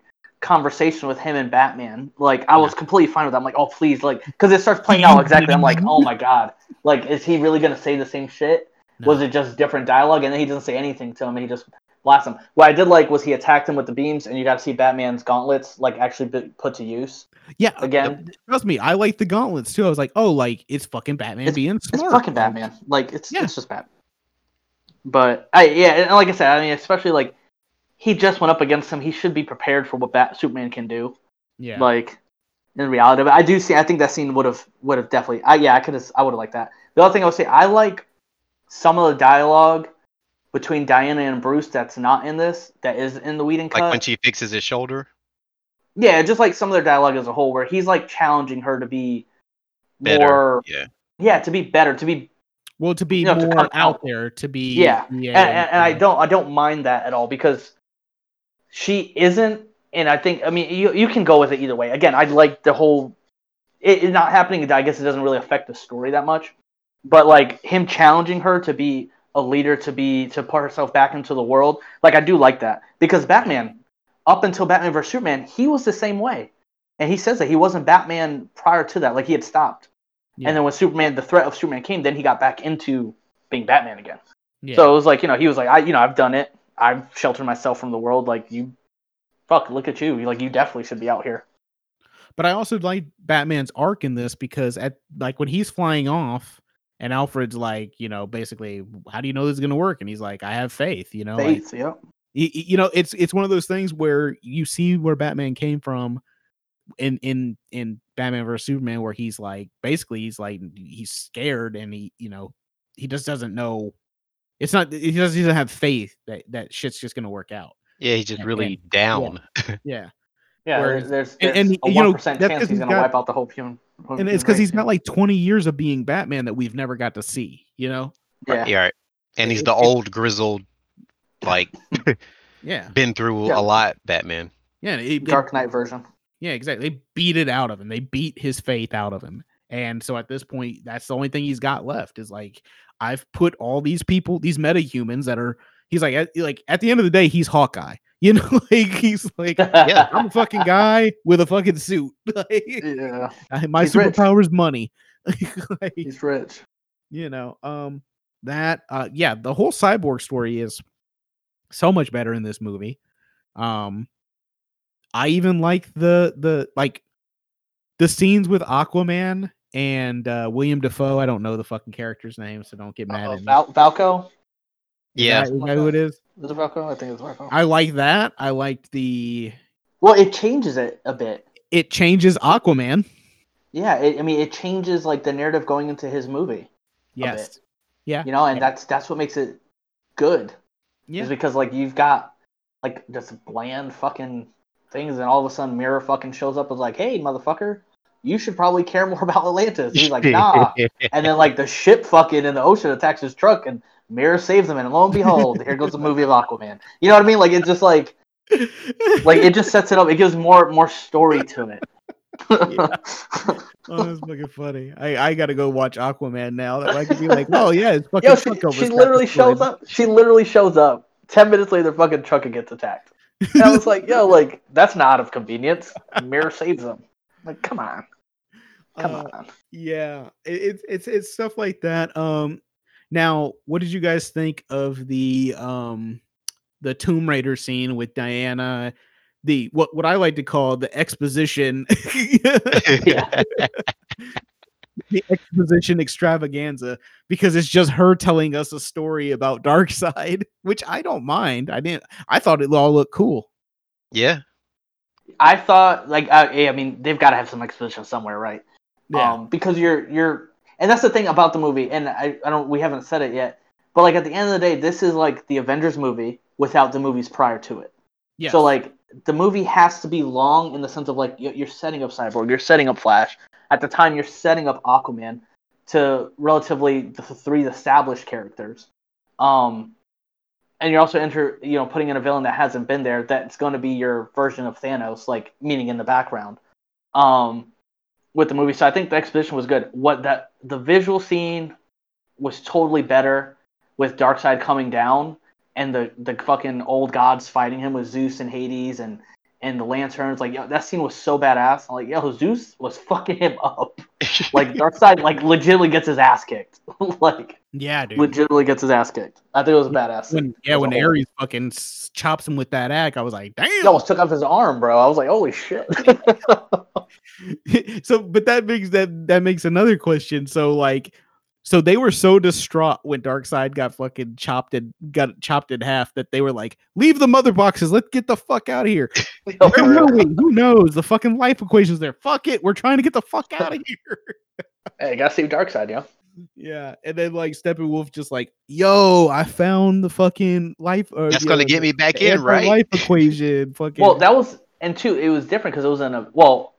conversation with him and Batman. Like I was completely fine with that. I'm like, oh please, like, because it starts playing out exactly. I'm like, oh my god, like, is he really gonna say the same shit? Was it just different dialogue? And then he doesn't say anything to him, and he just blasts him. What I did like was he attacked him with the beams, and you got to see Batman's gauntlets like actually be put to use Yeah. again. Trust me, I like the gauntlets too. I was like, oh, like it's fucking Batman It's- being It's fucking Batman. Like it's Yeah. it's just Batman. But I yeah, and like I said, I mean, especially like he just went up against him. He should be prepared for what Bat Superman can do. Yeah. Like in reality, but I do see. I think that scene would have would have definitely. I yeah, I could have. I would have liked that. The other thing I would say, I like some of the dialogue between Diana and Bruce that's not in this. That is in the Whedon cut. Like when she fixes his shoulder. yeah, just like some of their dialogue as a whole, where he's like challenging her to be Better. more. Yeah. Yeah, to be better, to be well, to be you know, more come out out. there, to be Yeah, and, and, and I don't I don't mind that at all because she isn't, and I think I mean you you can go with it either way. Again, I like the whole it, it not happening. I guess it doesn't really affect the story that much, but like him challenging her to be a leader, to be to put herself back into the world, like I do like that because Batman, up until Batman vs Superman, he was the same way, and he says that he wasn't Batman prior to that. Like he had stopped, Yeah. and then when Superman, the threat of Superman came, then he got back into being Batman again. Yeah. So it was like you know he was like I you know I've done it. I've sheltered myself from the world. Like you, fuck, look at you. Like you definitely should be out here. But I also like Batman's arc in this because at like when he's flying off and Alfred's like, you know, basically, how do you know this is gonna work? And he's like, I have faith, you know. like, Faith, yep. y- y- you know, it's it's one of those things where you see where Batman came from in in in Batman vs Superman, where he's like basically he's like he's scared and he you know he just doesn't know. It's not he doesn't, he doesn't have faith that that shit's just gonna work out. Yeah, he's just And- really down. Yeah. Yeah, Whereas- there's, there's and, a you one percent that's chance 'cause he's he's gonna got- wipe out the whole human. whole And it's because he's got like 20 years of being Batman that we've never got to see, you know? yeah. Yeah, right. And he's the old grizzled, like Yeah. been through Yeah. a lot Batman. Yeah. it- it- Dark Knight version. Yeah, exactly. They beat it out of him. They beat his faith out of him. And so at this point, that's the only thing he's got left is like, I've put all these people, these metahumans that are, he's like, at, like at the end of the day, he's Hawkeye. You know, like he's like, Yeah. I'm a fucking guy with a fucking suit. Like, yeah, my He's rich. superpower is money. Like, he's rich. you know, um, that, uh, yeah, the whole cyborg story is so much better in this movie. Um, I even like the the like the scenes with Aquaman and uh Willem Dafoe. I don't know the fucking character's name, so don't get mad Uh, at me. Val- Vulko. Is Yeah. that- is that who it is? Is it Vulko? I think it's Vulko. I like that. I liked the. Well, it changes it a bit. It changes Aquaman. Yeah, it, I mean, it changes like the narrative going into his movie. Yes. Yeah. You know, and Yeah. that's that's what makes it good. Yeah. Is because like you've got like just bland fucking things, and all of a sudden Mera fucking shows up and is like, "Hey, motherfucker, you should probably care more about Atlantis." He's like, "Nah," and then like the ship fucking in the ocean attacks his truck, and Mera saves him, and lo and behold, here goes the movie of Aquaman. You know what I mean? Like it's just like like it just sets it up. It gives more more story to it. Oh, that's fucking funny. I, I gotta go watch Aquaman now. That I can be like, oh yeah, it's fucking Yo, she, truck she literally shows up. She literally shows up. Ten minutes later, fucking truck gets attacked. And I was like, yo, like that's not out of convenience. Mera saves them. Like, come on, come Uh, on. yeah it, it's it's it's stuff like that um now what did you guys think of the um the tomb raider scene with diana the what what i like to call the exposition the exposition extravaganza because it's just her telling us a story about Darkseid which i don't mind i didn't i thought it all looked cool yeah. I thought, like, I, I mean, they've got to have some exposition somewhere, right? Yeah Um, because you're you're, and that's the thing about the movie. And I, I don't, we haven't said it yet, but like at the end of the day, this is like the Avengers movie without the movies prior to it. yes. So like the movie has to be long in the sense of like you're setting up Cyborg, you're setting up Flash. At the time, you're setting up Aquaman to relatively the three established characters. Um, and you're also enter you know putting in a villain that hasn't been there. That's going to be your version of Thanos, like meaning in the background. Um, with the movie, so I think the exposition was good. What that the visual scene was totally better with Darkseid coming down and the the fucking old gods fighting him with Zeus and Hades and and the lanterns. Like, yo, that scene was so badass. I'm like, yo, Zeus was fucking him up. Like, Darkseid, like, legitimately gets his ass kicked. like, yeah dude legitimately gets his ass kicked. I think it was a badass. when, yeah when whole. ares fucking chops him with that axe i was like damn He almost took off his arm, bro. I was like, holy shit. so but that makes that that makes another question so like so they were so distraught when Darkseid got fucking chopped and got chopped in half that they were like leave the mother boxes. Let's get the fuck out of here where were we who knows? The fucking life equation's there. Fuck it. We're trying to get the fuck out of here. Hey, gotta save Darkseid, yo. yeah and then like steppenwolf just like yo i found the fucking life uh, That's gonna know, get the me back in, right? life equation fucking Well, that was, and two, it was different because it was in a, well,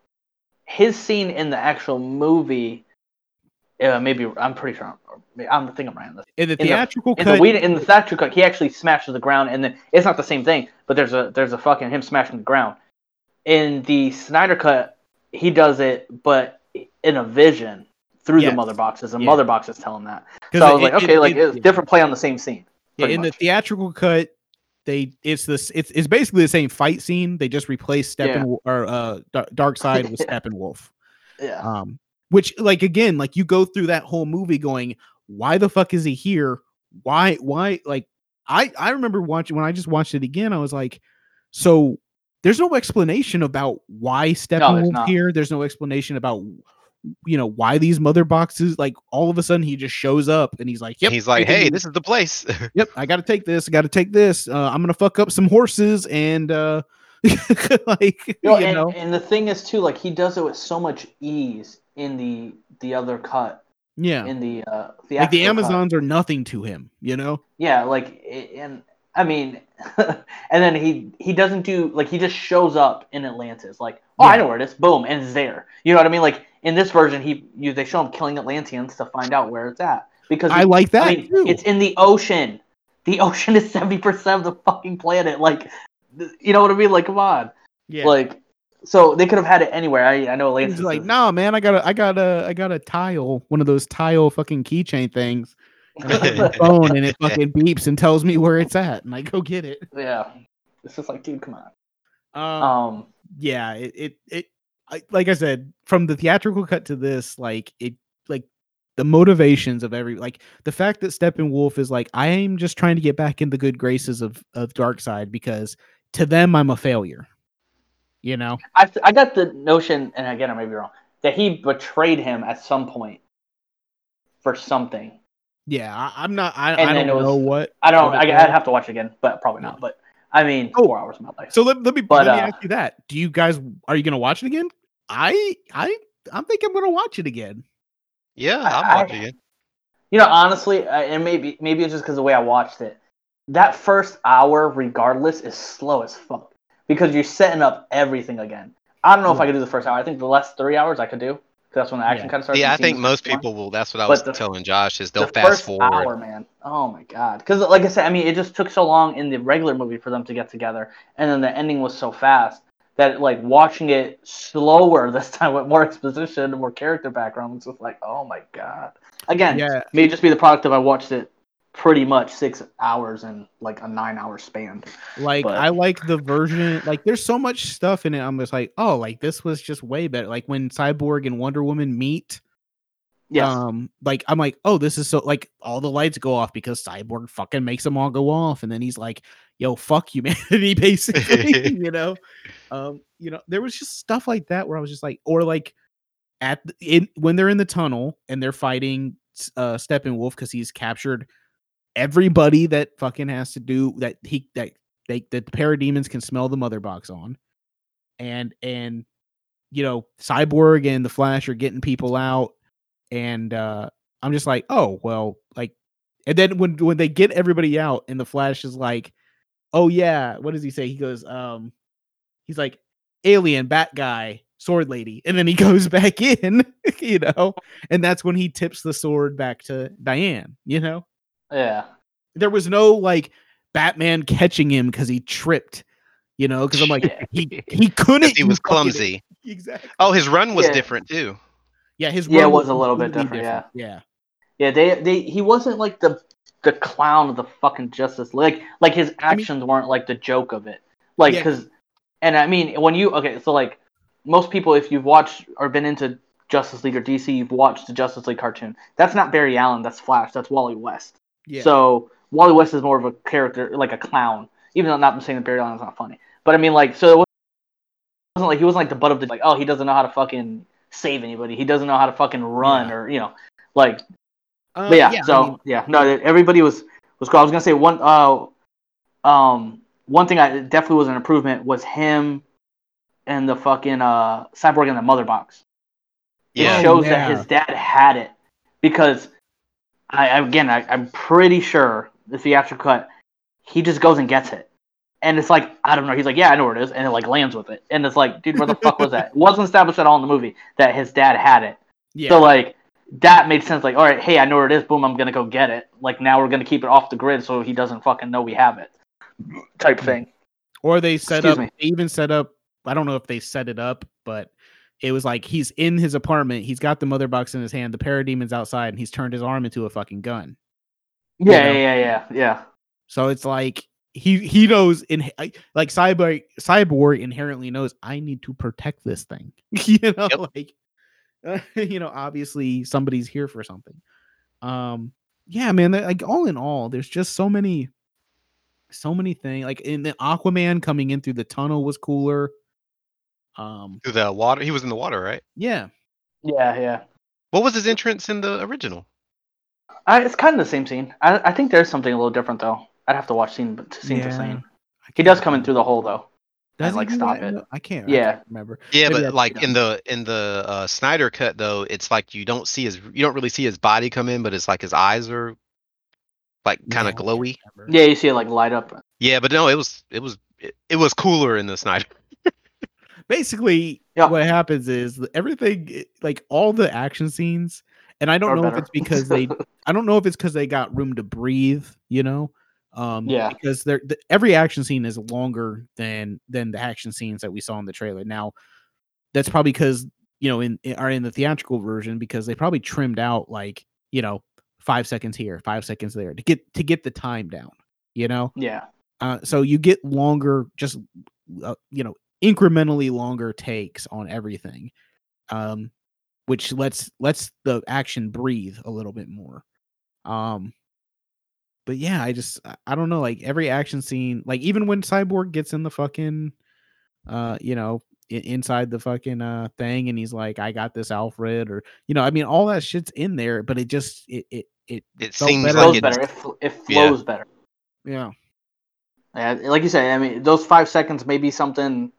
his scene in the actual movie, uh, maybe, I'm pretty sure, I'm, I'm thinking I'm right on this. in the in the- theatrical In cut the in the theatrical cut, he actually smashes the ground, and then it's not the same thing, but there's a there's a fucking him smashing the ground. In the Snyder cut, he does it, but in a vision through Yes. the mother boxes, and Yeah. mother boxes tell him that. So I was it- like, okay, it- like it- it's different play on the same scene. Yeah, in the theatrical cut, they it's this it's it's basically the same fight scene. They just replaced Yeah. Steppen or uh Darkseid with Yeah. Steppenwolf. Yeah. Um, which like again, like you go through that whole movie going, why the fuck is he here? Why why like I I remember watching when I just watched it again, I was like, so there's no explanation about why Steppenwolf not. here. There's no explanation about you know why these mother boxes like all of a sudden he just shows up and he's like yep He's like, hey, this is the place. yep i gotta take this i gotta take this uh, i'm gonna fuck up some horses and uh like You you and, know and the thing is too, like he does it with so much ease in the the other cut, yeah in the uh the like the actual cut. amazons are nothing to him you know Yeah, like and I mean, and then he he doesn't do like he just shows up in Atlantis, like oh I know where it is, boom, and it's there. You know what I mean? Like in this version, he you they show him killing Atlanteans to find out where it's at because i he- like that I mean, it's in the ocean. The ocean is seventy percent of the fucking planet. Like, you know what I mean? Like, come on. yeah Like, so they could have had it anywhere. I I know Atlantis. He's like, nah, man, I got a, I got a, I got a tile, one of those tile fucking keychain things, and I put my phone, and it fucking beeps and tells me where it's at, and I go get it. yeah. It's just like, dude, come on. Um, Um, yeah, it, it, it, I, like I said, from the theatrical cut to this, like it, like the motivations of every, like the fact that Steppenwolf is like, I am just trying to get back in the good graces of of Darkseid because to them I'm a failure, you know. I I got the notion, and again, I may be wrong, that he betrayed him at some point for something. Yeah, I, I'm not. I, I don't was- know what. I don't. I, i'd have to watch it again, but probably not. But I mean, Oh. four hours of my life. So let, let me But, let me uh, ask you that. Do you guys are you gonna watch it again? I I I think I'm gonna watch it again. yeah, I- I'm watching it. You know, honestly, I- and maybe maybe it's just because the way I watched it. That first hour, regardless, is slow as fuck because you're setting up everything again. I don't know if I hmm. could do the first hour. I think the last three hours I could do because that's when the action Yeah. kind of starts. Yeah, I think most start going. people will. That's what I But was the- telling Josh is they'll the fast first forward. hour, man. Oh my god! Because like I said, I mean, it just took so long in the regular movie for them to get together, and then the ending was so fast that like watching it slower this time with more exposition and more character background was just like, oh my god. Again, Yeah. may just be the product of I watched it pretty much six hours in like a nine hour span. Like But- I like the version. Like there's so much stuff in it. I'm just like, oh, like this was just way better. Like when Cyborg and Wonder Woman meet. Yes. Um, like I'm like, oh, this is so like all the lights go off because Cyborg fucking makes them all go off, and then he's like, yo, fuck humanity, basically. you know, um, you know, there was just stuff like that where I was just like, or like at the, in when they're in the tunnel and they're fighting uh Steppenwolf because he's captured everybody that fucking has to do that he that they that the parademons can smell the mother box on, and and you know Cyborg and the Flash are getting people out, and uh I'm just like, oh well, like, and then when when they get everybody out and the Flash is like, oh yeah, what does he say? He goes, um, he's like, alien, bat guy, sword lady, and then he goes back in, you know, and that's when he tips the sword back to Diane, you know. Yeah. There was no like Batman catching him because he tripped, you know, because I'm like, he he couldn't. he was fucking- clumsy. Exactly. Oh, his run was Yeah. different too. Yeah, his Yeah, it run was a little bit completely different, Yeah. Yeah, Yeah, they they he wasn't like the the clown of the fucking Justice League. Like like his I mean- actions weren't like the joke of it. Like Yeah. because, and I mean when you okay, so like most people, if you've watched or been into Justice League or DC, you've watched the Justice League cartoon. That's not Barry Allen. That's Flash. That's Wally West. Yeah. So Wally West is more of a character, like a clown. Even though I'm not saying that Barry Allen's not funny, but I mean like so it wasn't like he wasn't like the butt of the like oh he doesn't know how to fucking save anybody. He doesn't know how to fucking run Yeah. or you know like Uh, but yeah, I so mean, yeah, no, everybody was was cool. I was gonna say one uh um one thing I definitely was an improvement was him and the fucking uh cyborg in the mother box. It Yeah. Oh, shows yeah. that his dad had it because I again I, I'm pretty sure the theatrical cut he just goes and gets it. And it's like, I don't know. He's like, yeah, I know where it is. And it like lands with it. And it's like, dude, where the fuck was that? It wasn't established at all in the movie that his dad had it. yeah. So like that made sense. Like, all right, hey, I know where it is. Boom, I'm gonna go get it. Like now we're gonna keep it off the grid so he doesn't fucking know we have it. Type hmm. thing. or they set Excuse up me. they even set up i don't know if they set it up but it was like he's in his apartment he's got the mother box in his hand the parademon's outside and he's turned his arm into a fucking gun Yeah, know? yeah, yeah, yeah, yeah. so it's like he he knows in like cyborg cyborg inherently knows I need to protect this thing. you know, Yep. like you know, obviously somebody's here for something. Um, yeah, man. Like all in all, there's just so many, so many things. Like in the Aquaman coming in through the tunnel was cooler. Um, Through the water. He was in the water, right? yeah, Yeah, yeah. What was his entrance in the original? I, it's kind of the same scene. I, I think there's something a little different though. I'd have to watch scene but scene for Yeah. scene. He does come in through the hole though. Does he like, stop that? it. I can't. I Yeah. can't remember. Yeah, Maybe but like in the in the uh, Snyder cut though, it's like you don't see his you don't really see his body come in, but it's like his eyes are like kind of I can't glowy. Yeah, you see it like light up. Yeah, but no, it was it was it, it was cooler in the Snyder. Basically Yeah. what happens is everything like all the action scenes and i don't Are know if it's because they i don't know if it's because they got room to breathe you know um Yeah. because they're the, every action scene is longer than than the action scenes that we saw in the trailer now that's probably because you know in, in are in the theatrical version because they probably trimmed out like you know five seconds here five seconds there to get to get the time down you know Yeah. uh, so you get longer, just uh, you know, incrementally longer takes on everything, um, which lets lets the action breathe a little bit more. Um, but yeah, I just I- I don't know, like every action scene, like even when Cyborg gets in the fucking, uh, you know, i- inside the fucking uh thing, and he's like, "I got this, Alfred," or you know, I mean, all that shit's in there, but it just it it it It felt seems better like flows better. It, fl- it Yeah. flows better. yeah. Yeah, like you say, I mean, those five seconds may be something,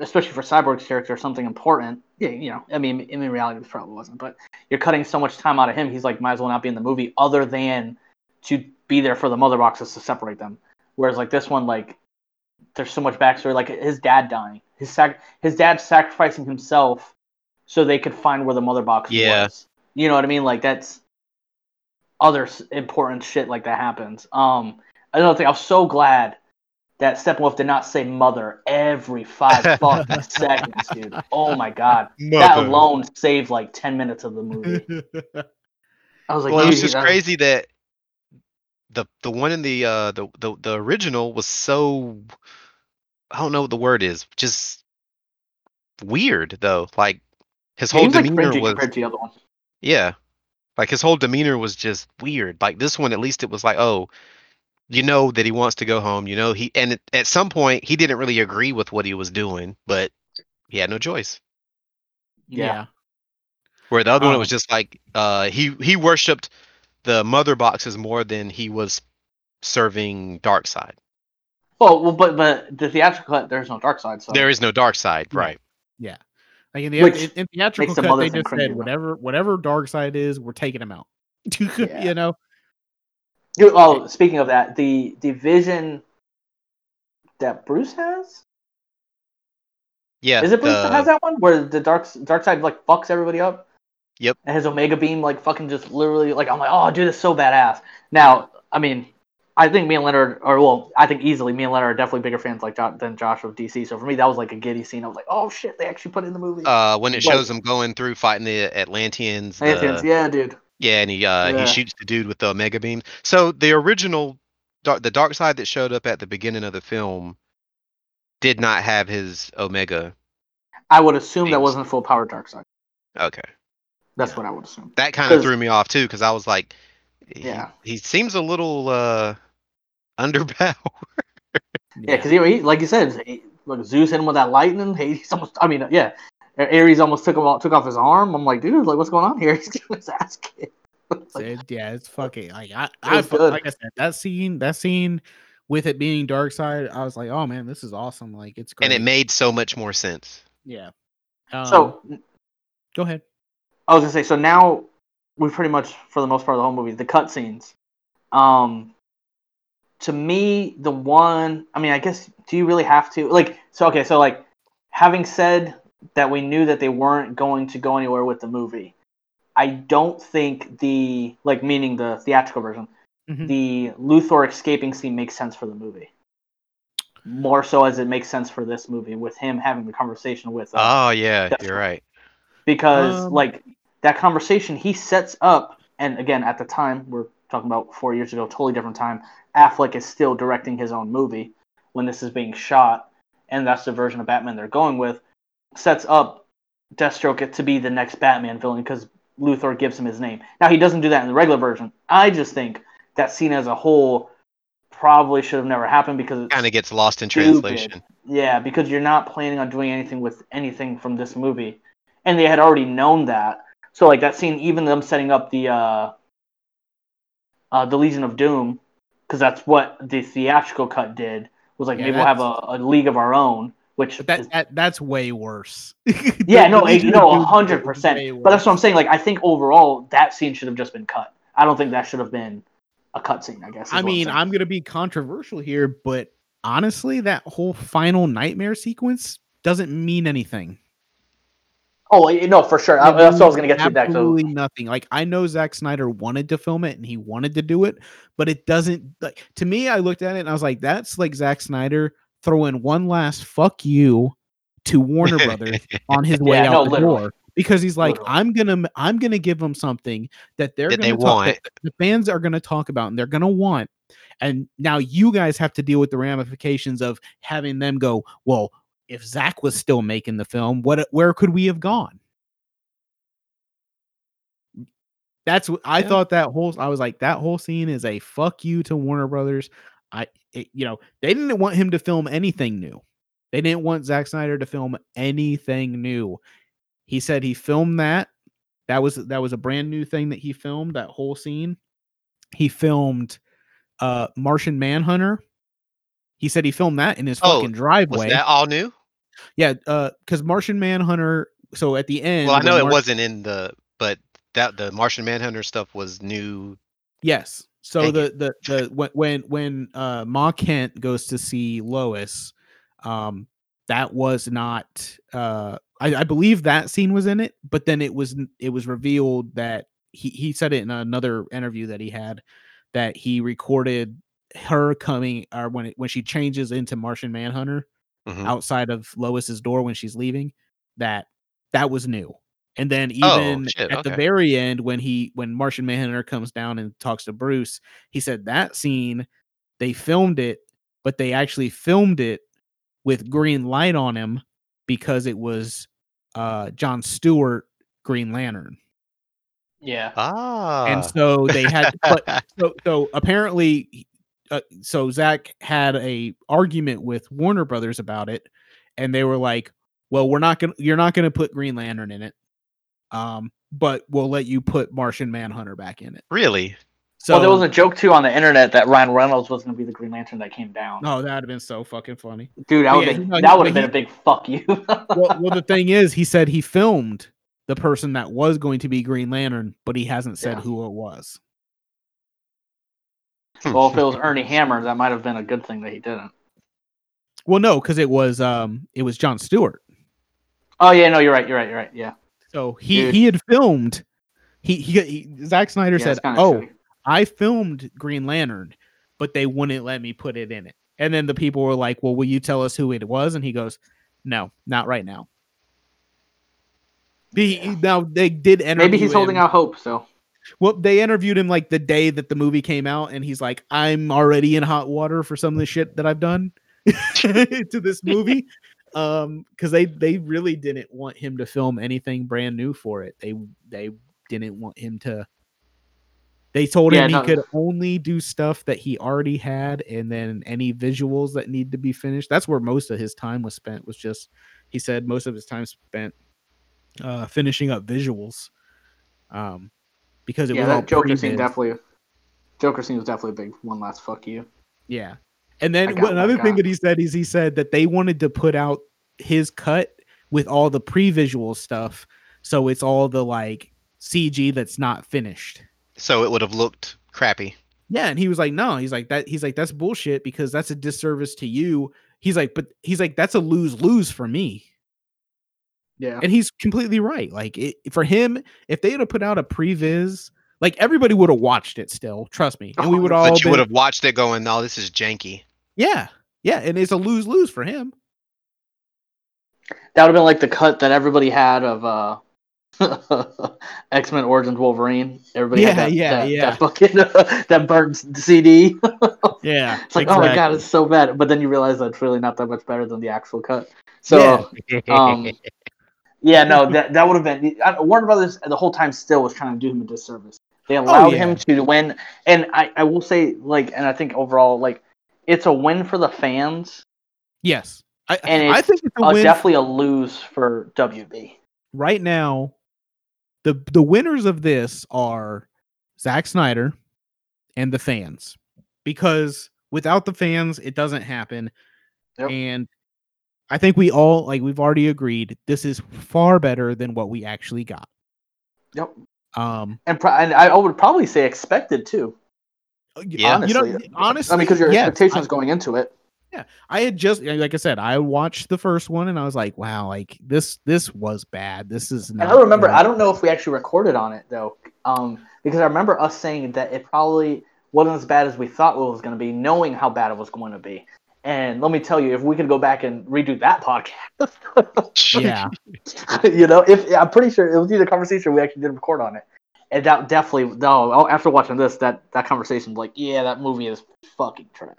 especially for Cyborg's character, something important. Yeah, you know, I mean, in reality, this probably wasn't, but you're cutting so much time out of him. He's like, might as well not be in the movie, other than to be there for the mother boxes to separate them. Whereas like this one, like there's so much backstory, like his dad dying, his sac- his dad sacrificing himself so they could find where the mother box Yeah. was. You know what I mean? Like that's other important shit like that happens. Um, another thing, I was so glad that Steppenwolf did not say mother every five fucking seconds, dude. Oh my god, that alone saved like ten minutes of the movie. I was like, well, it was just that- crazy that the the one in the uh the the, the original was so I don't know what the word is, just weird though. Like his He whole was demeanor cringy was compared to the other one. yeah, like his whole demeanor was just weird. Like this one, at least it was like, oh, you know that he wants to go home. You know he and at some point he didn't really agree with what he was doing, but he had no choice. Yeah. Where the other one Oh. was just like uh he he worshipped the mother boxes more than he was serving Darkseid. Well, well, but but the theatrical cut, there's no Darkseid, so There is no Darkseid, Right. Yeah. Like in the Which in, in theatrical the cut, mother they just said whatever whatever Darkseid is, we're taking him out. Yeah. you know, Dude, oh, speaking of that, the the vision that Bruce has Yeah. is it Bruce the- that has that one where the dark Darkseid like fucks everybody up? Yep. And his Omega beam like fucking just literally like I'm like oh dude that's so badass. Now I mean I think me and Leonard or well I think easily me and Leonard are definitely bigger fans like than Josh of DC. So for me that was like a giddy scene. I was like oh shit they actually put it in the movie. uh when it Like- shows him going through fighting the Atlanteans. the- Atlanteans, yeah, dude. Yeah, and he uh Yeah. he shoots the dude with the Omega beam. So the original dark the Darkseid that showed up at the beginning of the film did not have his Omega. I would assume that wasn't full power Darkseid. Okay. That's Yeah. what I would assume. That kind of threw me off too cuz I was like he, Yeah. he seems a little uh underpowered. Yeah, because he, he, like you said, he, look, Zeus hit him with that lightning. Hades almost, I mean, yeah, Ares almost took him off, took off his arm. I'm like, dude, like, what's going on here? He's getting his ass kicked. So it- yeah, it's fucking like I, I was like I said that scene that scene with it being Darkseid, I was like, oh man, this is awesome. Like it's great. and it made so much more sense. yeah. Um, so go ahead. I was gonna say, so now we pretty much, for the most part of the whole movie, the cutscenes. Um, to me, the one, I mean, I guess, do you really have to like? So okay, so like, having said that, we knew that they weren't going to go anywhere with the movie. I don't think the like meaning the theatrical version, Mhm. the Luthor escaping scene makes sense for the movie. More so as it makes sense for this movie with him having the conversation with. Uh, Oh yeah, That's you're right. because Um, like that conversation he sets up and again at the time we're talking about four years ago, totally different time. Affleck is still directing his own movie when this is being shot, and that's the version of Batman they're going with. Sets up Deathstroke to be the next Batman villain because Luthor gives him his name. Now he doesn't do that in the regular version. I just think that scene as a whole probably should have never happened because it kind of gets lost in stupid. translation. Yeah, because you're not planning on doing anything with anything from this movie, and they had already known that. So like that scene, even them setting up the uh, uh the Legion of Doom, because that's what the theatrical cut did. Was like Yeah, maybe we'll have a, a league of our own, which that, is that that's way worse. yeah, no, eh, no, hundred percent. But that's what I'm saying. Like, I think overall that scene should have just been cut. I don't think that should have been a cut scene. I guess. I mean, saying. I'm gonna be controversial here, but honestly, that whole final nightmare sequence doesn't mean anything. oh no, for sure. I, that's what I was gonna get to next. So, Absolutely nothing. Like I know Zack Snyder wanted to film it and he wanted to do it, but it doesn't. Like to me, I looked at it and I was like, that's like Zack Snyder throwing one last fuck you to Warner Brothers on his way Yeah, out no, the literally. door because he's like, Literally. I'm gonna, I'm gonna give them something that they're That gonna they talk, want. that the fans are gonna talk about and they're gonna want. And now you guys have to deal with the ramifications of having them go, well, if Zack was still making the film, what uh, where could we have gone? That's what I Yeah. thought that whole I was like that whole scene is a fuck you to Warner Brothers. I it, you know, they didn't want him to film anything new. They didn't want Zack Snyder to film anything new. He said he filmed that. That was that was a brand new thing that he filmed that whole scene. He filmed uh Martian Manhunter. He said he filmed that in his Oh, fucking driveway. Was that all new? Yeah, uh, because Martian Manhunter. So at the end, Well, I know it wasn't in the, but that the Martian Manhunter stuff was new. Yes. So Thank the, the the when when when uh Ma Kent goes to see Lois, um, that was not uh I, I believe that scene was in it, but then it was it was revealed that he he said it in another interview that he had that he recorded her coming or when it when she changes into Martian Manhunter Mhm. outside of Lois's door when she's leaving, that that was new. And then Oh, even shit, at the very end, when he when Martian Manhunter comes down and talks to Bruce, he said that scene they filmed it, but they actually filmed it with green light on him because it was uh John Stewart Green Lantern. yeah, Ah. And so they had but so so apparently uh, so Zack had a argument with Warner Brothers about it and they were like well we're not gonna you're not gonna put Green Lantern in it um but we'll let you put Martian Manhunter back in it really? so well, there was a joke too on the internet that Ryan Reynolds was going to be the Green Lantern that came down. no that'd have been so fucking funny Dude, that would yeah, have he- been, no, that would have been he- a big fuck you. well, well the thing is he said he filmed the person that was going to be Green Lantern but he hasn't said Yeah. who it was well, if it was Armie Hammer, that might have been a good thing that he didn't. well no because it was um it was John Stewart Oh yeah, no, you're right, you're right, you're right. Yeah, So he Dude. he had filmed. He he, he Zack Snyder yeah said, "Oh, shitty. I filmed Green Lantern, but they wouldn't let me put it in it." And then the people were like, "Well, will you tell us who it was?" And he goes, "No, not right now." He, Yeah. Now they did interview maybe he's holding out hope. So Well, they interviewed him like the day that the movie came out, and he's like, "I'm already in hot water for some of the shit that I've done to this movie." Um because they they really didn't want him to film anything brand new for it they they didn't want him to they told Yeah, him no. he could only do stuff that he already had and then any visuals that need to be finished that's where most of his time was spent was just he said most of his time spent uh finishing up visuals um because it yeah, was all that Joker scene definitely. Joker scene was definitely a big one. Last fuck you. Yeah. And then got what- what I another thing that he said is he said that they wanted to put out his cut with all the pre-visual stuff, so it's all the like CG that's not finished. So it would have looked crappy. Yeah, and he was like, "No." He's like that. He's like, "That's bullshit because that's a disservice to you." He's like, "But he's like, that's a lose lose for me." Yeah. And he's completely right. Like it, for him, if they had put out a previs, like everybody would have watched it still. Trust me, and we would all. But you been- would have watched it going, no, this is janky. Yeah, yeah, and it's a lose lose for him. That would have been like the cut that everybody had of uh X Men Origins Wolverine. Everybody Yeah, had that, yeah, that, yeah. that fucking that burnt CD. Yeah. it's like, oh my god, it's so bad. But then you realize that's really not that much better than the actual cut. So, um, yeah, no, that that would have been uh, Warner Brothers the whole time still was trying to do him a disservice. They allowed Oh, yeah. him to win, and I, I will say like, and I think overall like it's a win for the fans, yes. I, and I think it's a definitely a lose for WB. right now. The the winners of this are Zack Snyder and the fans. Because without the fans, it doesn't happen. Yep. And I think we all like we've already agreed this is far better than what we actually got. Yep, Um and, pro- and I would probably say expected too. Yeah. you know, honestly, honestly, I mean, because your yes, expectations I- going into it. Yeah, I had just like I said, I watched the first one and I was like, wow, like this this was bad. This is And not I remember, good. I don't know if we actually recorded on it though, um, because I remember us saying that it probably wasn't as bad as we thought it was going to be, knowing how bad it was going to be. And let me tell you, if we could go back and redo that podcast, yeah. you know, if I'm pretty sure it was either conversation we actually did record on it, and that definitely no. oh, After watching this, that that conversation, like, yeah, that movie is fucking trash.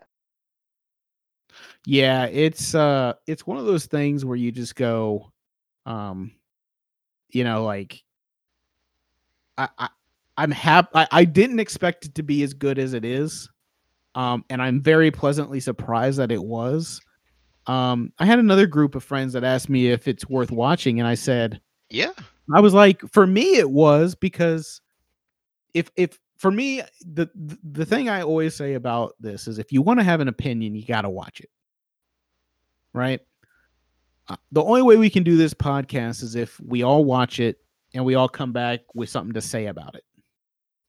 Yeah, it's uh it's one of those things where you just go um you know like I, I I'm happy I, I didn't expect it to be as good as it is. Um and I'm very pleasantly surprised that it was. Um I had another group of friends that asked me if it's worth watching and I said yeah. I was like, for me, it was because if if for me the the, thing I always say about this is if you want to have an opinion, you got to watch it, right? Uh, the only way we can do this podcast is if we all watch it and we all come back with something to say about it.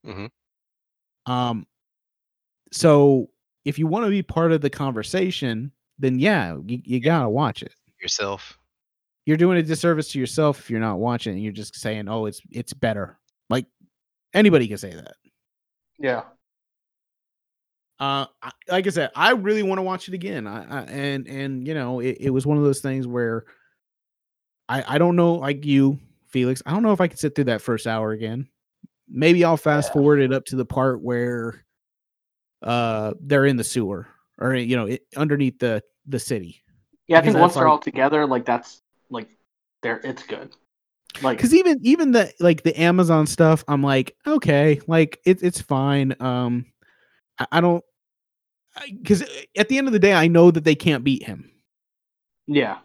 Mm-hmm. Um. So if you want to be part of the conversation, then yeah, you, you gotta watch it Yourself. you're doing a disservice to yourself if you're not watching and you're just saying, "Oh, it's it's better." Anybody can say that. Yeah. Uh, I- like I said, I really want to watch it again. I, I and and you know, it, it was one of those things where I I don't know, like you, Felix. I don't know if I could sit through that first hour again. Maybe I'll fast Yeah. forward it up to the part where uh they're in the sewer or you know it, underneath the the city. Yeah, I think once they're like- all together, like that's like there, it's good. Like because even even the like the Amazon stuff, I'm like, okay, like it, it's fine. Um, I, I don't because at the end of the day, I know that they can't beat him. yeah,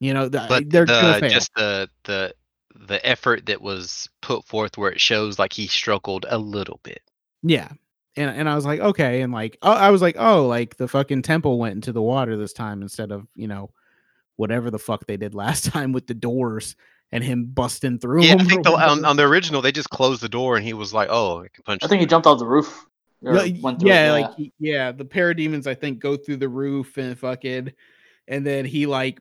You know, th- But they're gonna the fail. just the the the effort that was put forth where it shows like he struggled a little bit. Yeah. And and I was like, okay, and like oh, I was like, oh, like the fucking temple went into the water this time instead of, you know, whatever the fuck they did last time with the doors and him busting through Yeah, I think the, on, on the original they just closed the door and he was like, "Oh, I can punch." I think he jumped off the roof. or Yeah, y- went through yeah, like he- yeah, the parademons I think go through the roof and fucking, and then he like,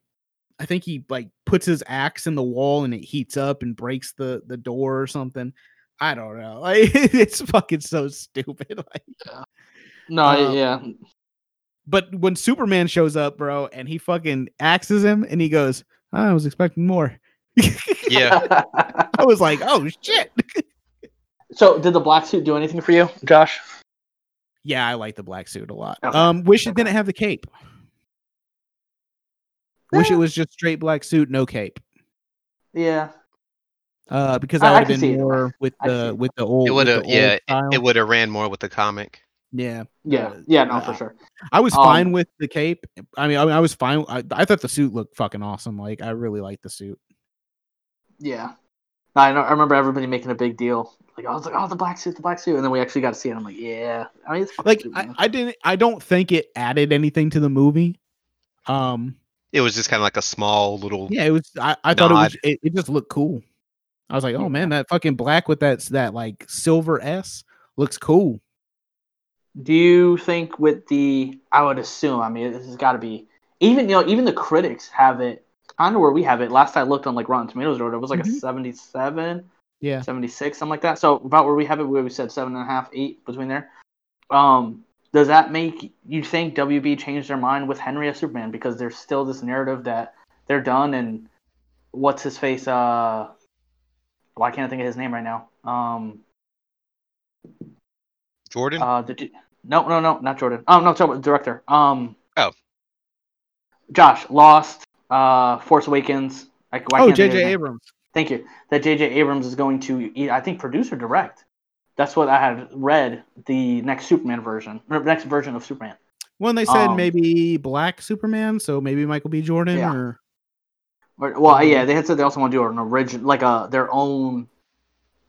I think he like puts his axe in the wall and it heats up and breaks the the door or something. I don't know. Like it's fucking so stupid. Like, no, um, yeah, but when Superman shows up, bro, and he fucking axes him and he goes, I was expecting more. Yeah, I was like, oh shit. so, did the black suit do anything for you, Josh? yeah, I like the black suit a lot. Okay, Um, wish it didn't have the cape. Wish it Eh. was just straight black suit, no cape. Yeah, Uh, because I- I would have can see been it. more with the with the old. it would have. Yeah, it, style. it would have ran more with the comic. yeah, yeah, uh, yeah. No, for uh, sure. I was Um, fine with the cape. I mean, I, mean, I was fine. I, I thought the suit looked fucking awesome. Like, I really liked the suit. Yeah, I know. I remember everybody making a big deal. Like, I was like, oh, the black suit, the black suit, and then we actually got to see it. I'm like, yeah. I mean, it's Like, suit, I. I didn't. I don't think it added anything to the movie. Um, It was just kind of like a small little. yeah, it was. I, I thought it was. It, it just looked cool. I was like, oh man, that fucking black with that that like silver S looks cool. Do you think with the? I would assume. I mean, this has got to be even. You know, even the critics have it kind of where we have it. Last I looked on like Rotten Tomatoes or whatever, it was like Mhm. a 77, Yeah, 76, something like that. So about where we have it, where we said seven and a half, eight between there. Um, does that make you think WB changed their mind with Henry as Superman because there's still this narrative that they're done and what's his face? Uh, Why can't I think of his name right now? Um, Jordan. uh, the, no, no, no, not Jordan. Oh no, sorry, director. Um, Oh. Josh, Lost, uh, Force Awakens. Like, Oh, can't I think of J.J. Abrams. Thank you. That J.J. Abrams is going to, I think, produce or direct. That's what I had read. The next Superman version, or next version of Superman. When they said Um, maybe Black Superman, so maybe Michael B. Jordan Yeah. or Or, well, yeah, they had said they also want to do an original, like a their own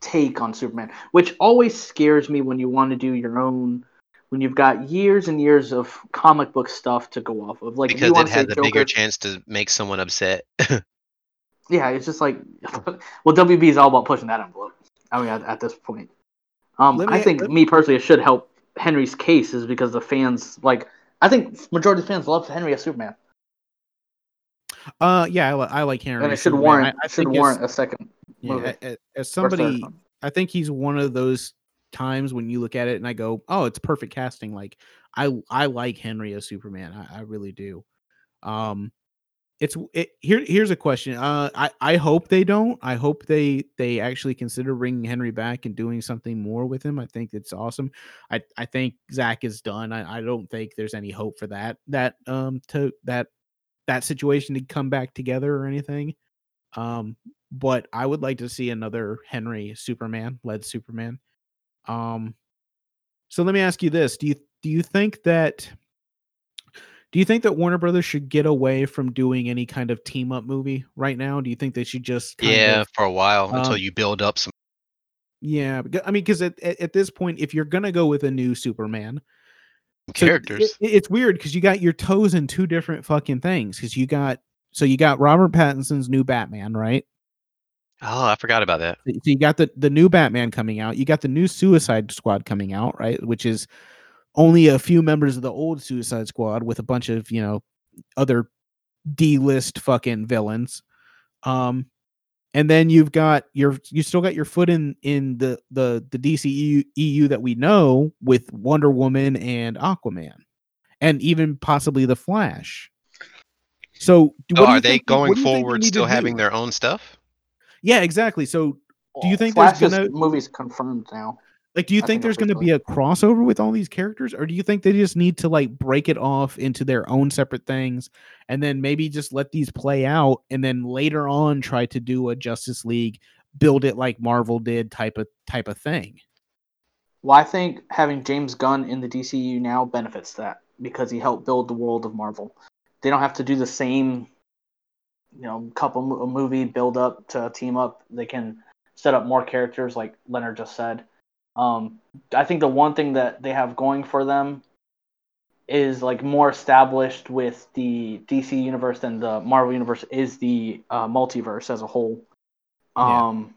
take on Superman, which always scares me when you want to do your own. When you've got years and years of comic book stuff to go off of, like because you want it to say has a bigger chance to make someone upset. yeah, it's just like, well, WB is all about pushing that envelope. I mean, at, at this point, um, Let I think let- me personally, it should help Henry's case is because the fans like. I think majority of fans love Henry as Superman, uh yeah, I, li- I like Henry. and it should Superman. warrant I, I should think as- warrant a second yeah, movie. a- a- as somebody. I think he's one of those times when you look at it and I go, "Oh, it's perfect casting." Like I I like Henry as Superman. I, I really do. Um it's it, here here's a question. Uh I I hope they don't. I hope they they actually consider bringing Henry back and doing something more with him. I think it's awesome. I I think Zack is done. I I don't think there's any hope for that that um to that that situation to come back together or anything. Um but I would like to see another Henry Superman led Superman. Um, so let me ask you this: Do you do you think that do you think that Warner Brothers should get away from doing any kind of team up movie right now? Do you think they should just yeah, of, for a while until um, you build up some. yeah? I mean, because at, at this point, if you're gonna go with a new Superman, so characters. it- it's weird because you got your toes in two different fucking things. Because you got so you got Robert Pattinson's new Batman, right? Oh, I forgot about that. So you got the the new Batman coming out. You got the new Suicide Squad coming out, right? Which is only a few members of the old Suicide Squad with a bunch of you know other D list fucking villains. Um, and then you've got your you still got your foot in in the the the DCEU EU that we know with Wonder Woman and Aquaman, and even possibly the Flash. So, do- So what do you are they going do you think they forward still having do? their own stuff? Yeah, exactly. So, Do you Well, think there's gonna- movies confirmed now? Like, do you think think there's going to be a crossover with all these characters, or do you think they just need to like break it off into their own separate things, and then maybe just let these play out, and then later on try to do a Justice League, build it like Marvel did type of type of thing? Well, I think having James Gunn in the DCU now benefits that because he helped build the world of Marvel. They don't have to do the same, you know, couple mo- movie build up to team up. They can set up more characters, like Leonard just said. Um, I think the one thing that they have going for them is like more established with the DC universe than the Marvel universe is the uh, multiverse as a whole. Yeah. Um,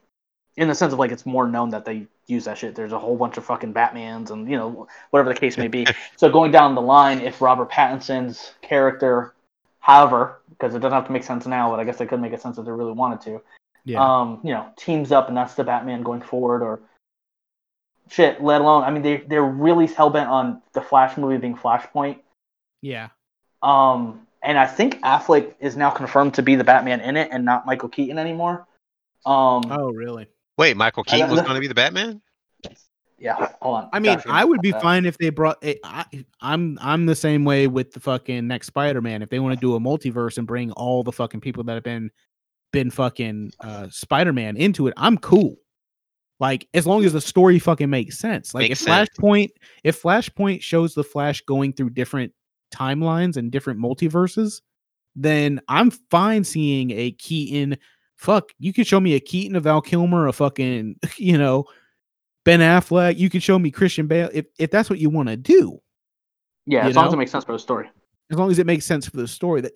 in the sense of like it's more known that they use that shit. There's a whole bunch of fucking Batmans and you know whatever the case may be. so going down the line, if Robert Pattinson's character, however, because it doesn't have to make sense now, but I guess they could make it sense if they really wanted to. Yeah, Um, you know, teams up and that's the Batman going forward, or shit. Let alone, I mean, they they're really hell bent on the Flash movie being Flashpoint. yeah, Um, and I think Affleck is now confirmed to be the Batman in it and not Michael Keaton anymore. Um, oh really? Wait, Michael Keaton got was going to be the Batman? Yeah, hold on. I mean, Josh, I would be that. fine if they brought. eh, I, I'm I'm the same way with the fucking next Spider-Man. If they want to do a multiverse and bring all the fucking people that have been been fucking uh Spider-Man into it, I'm cool. Like as long as the story fucking makes sense. Like Makes if sense. Flashpoint, if Flashpoint shows the Flash going through different timelines and different multiverses, then I'm fine seeing a Keaton. Fuck, you can show me a Keaton, a Val Kilmer, a fucking, you know, Ben Affleck. You can show me Christian Bale if if that's what you want to do. Yeah, as long as it makes sense for the story. As long as it makes sense for the story. That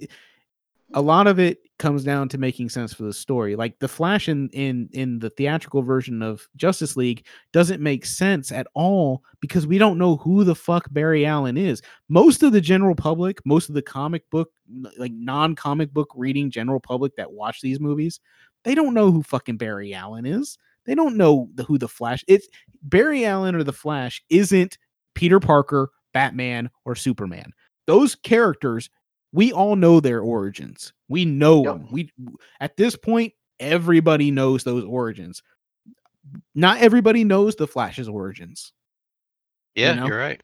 a lot of it comes down to making sense for the story. Like the Flash in in in the theatrical version of Justice League doesn't make sense at all because we don't know who the fuck Barry Allen is. Most of the general public, most of the comic book like non-comic book reading general public that watch these movies, they don't know who fucking Barry Allen is. They don't know the, who the Flash. It's Barry Allen or the Flash isn't Peter Parker, Batman, or Superman. Those characters, we all know their origins. We know Yep. them. We at this point, everybody knows those origins. not everybody knows the Flash's origins. Yeah, know? you're right.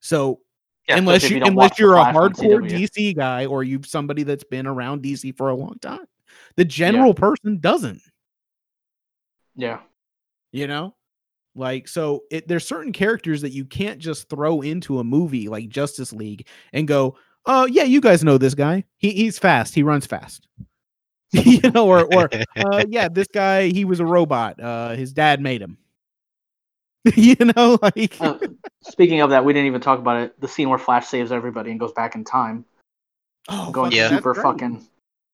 So Yeah, unless you, unless you're a hardcore DC guy or you've somebody that's been around DC for a long time, the general person doesn't. Yeah. You know, like so it, there's certain characters that you can't just throw into a movie like Justice League and go, oh yeah, you guys know this guy. He he's fast. He runs fast. you know, or or uh, yeah, this guy he was a robot. Uh, his dad made him. you know, like Uh, speaking of that, we didn't even talk about it. The scene where Flash saves everybody and goes back in time, oh, going Yeah. super fucking.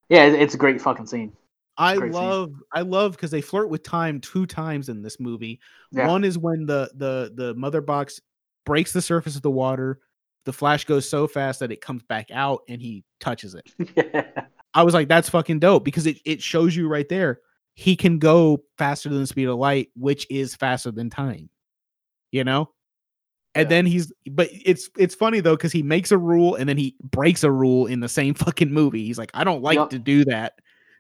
Yeah, it's a great fucking scene. I scene. love I love because they flirt with time two times in this movie. Yeah. One is when the the the mother box breaks the surface of the water. The flash goes so fast that it comes back out and he touches it. yeah. I was like, that's fucking dope because it, it shows you right there. He can go faster than the speed of light, which is faster than time. You know? And Yeah. then he's but it's it's funny though, because he makes a rule and then he breaks a rule in the same fucking movie. He's like, I don't like Yup. to do that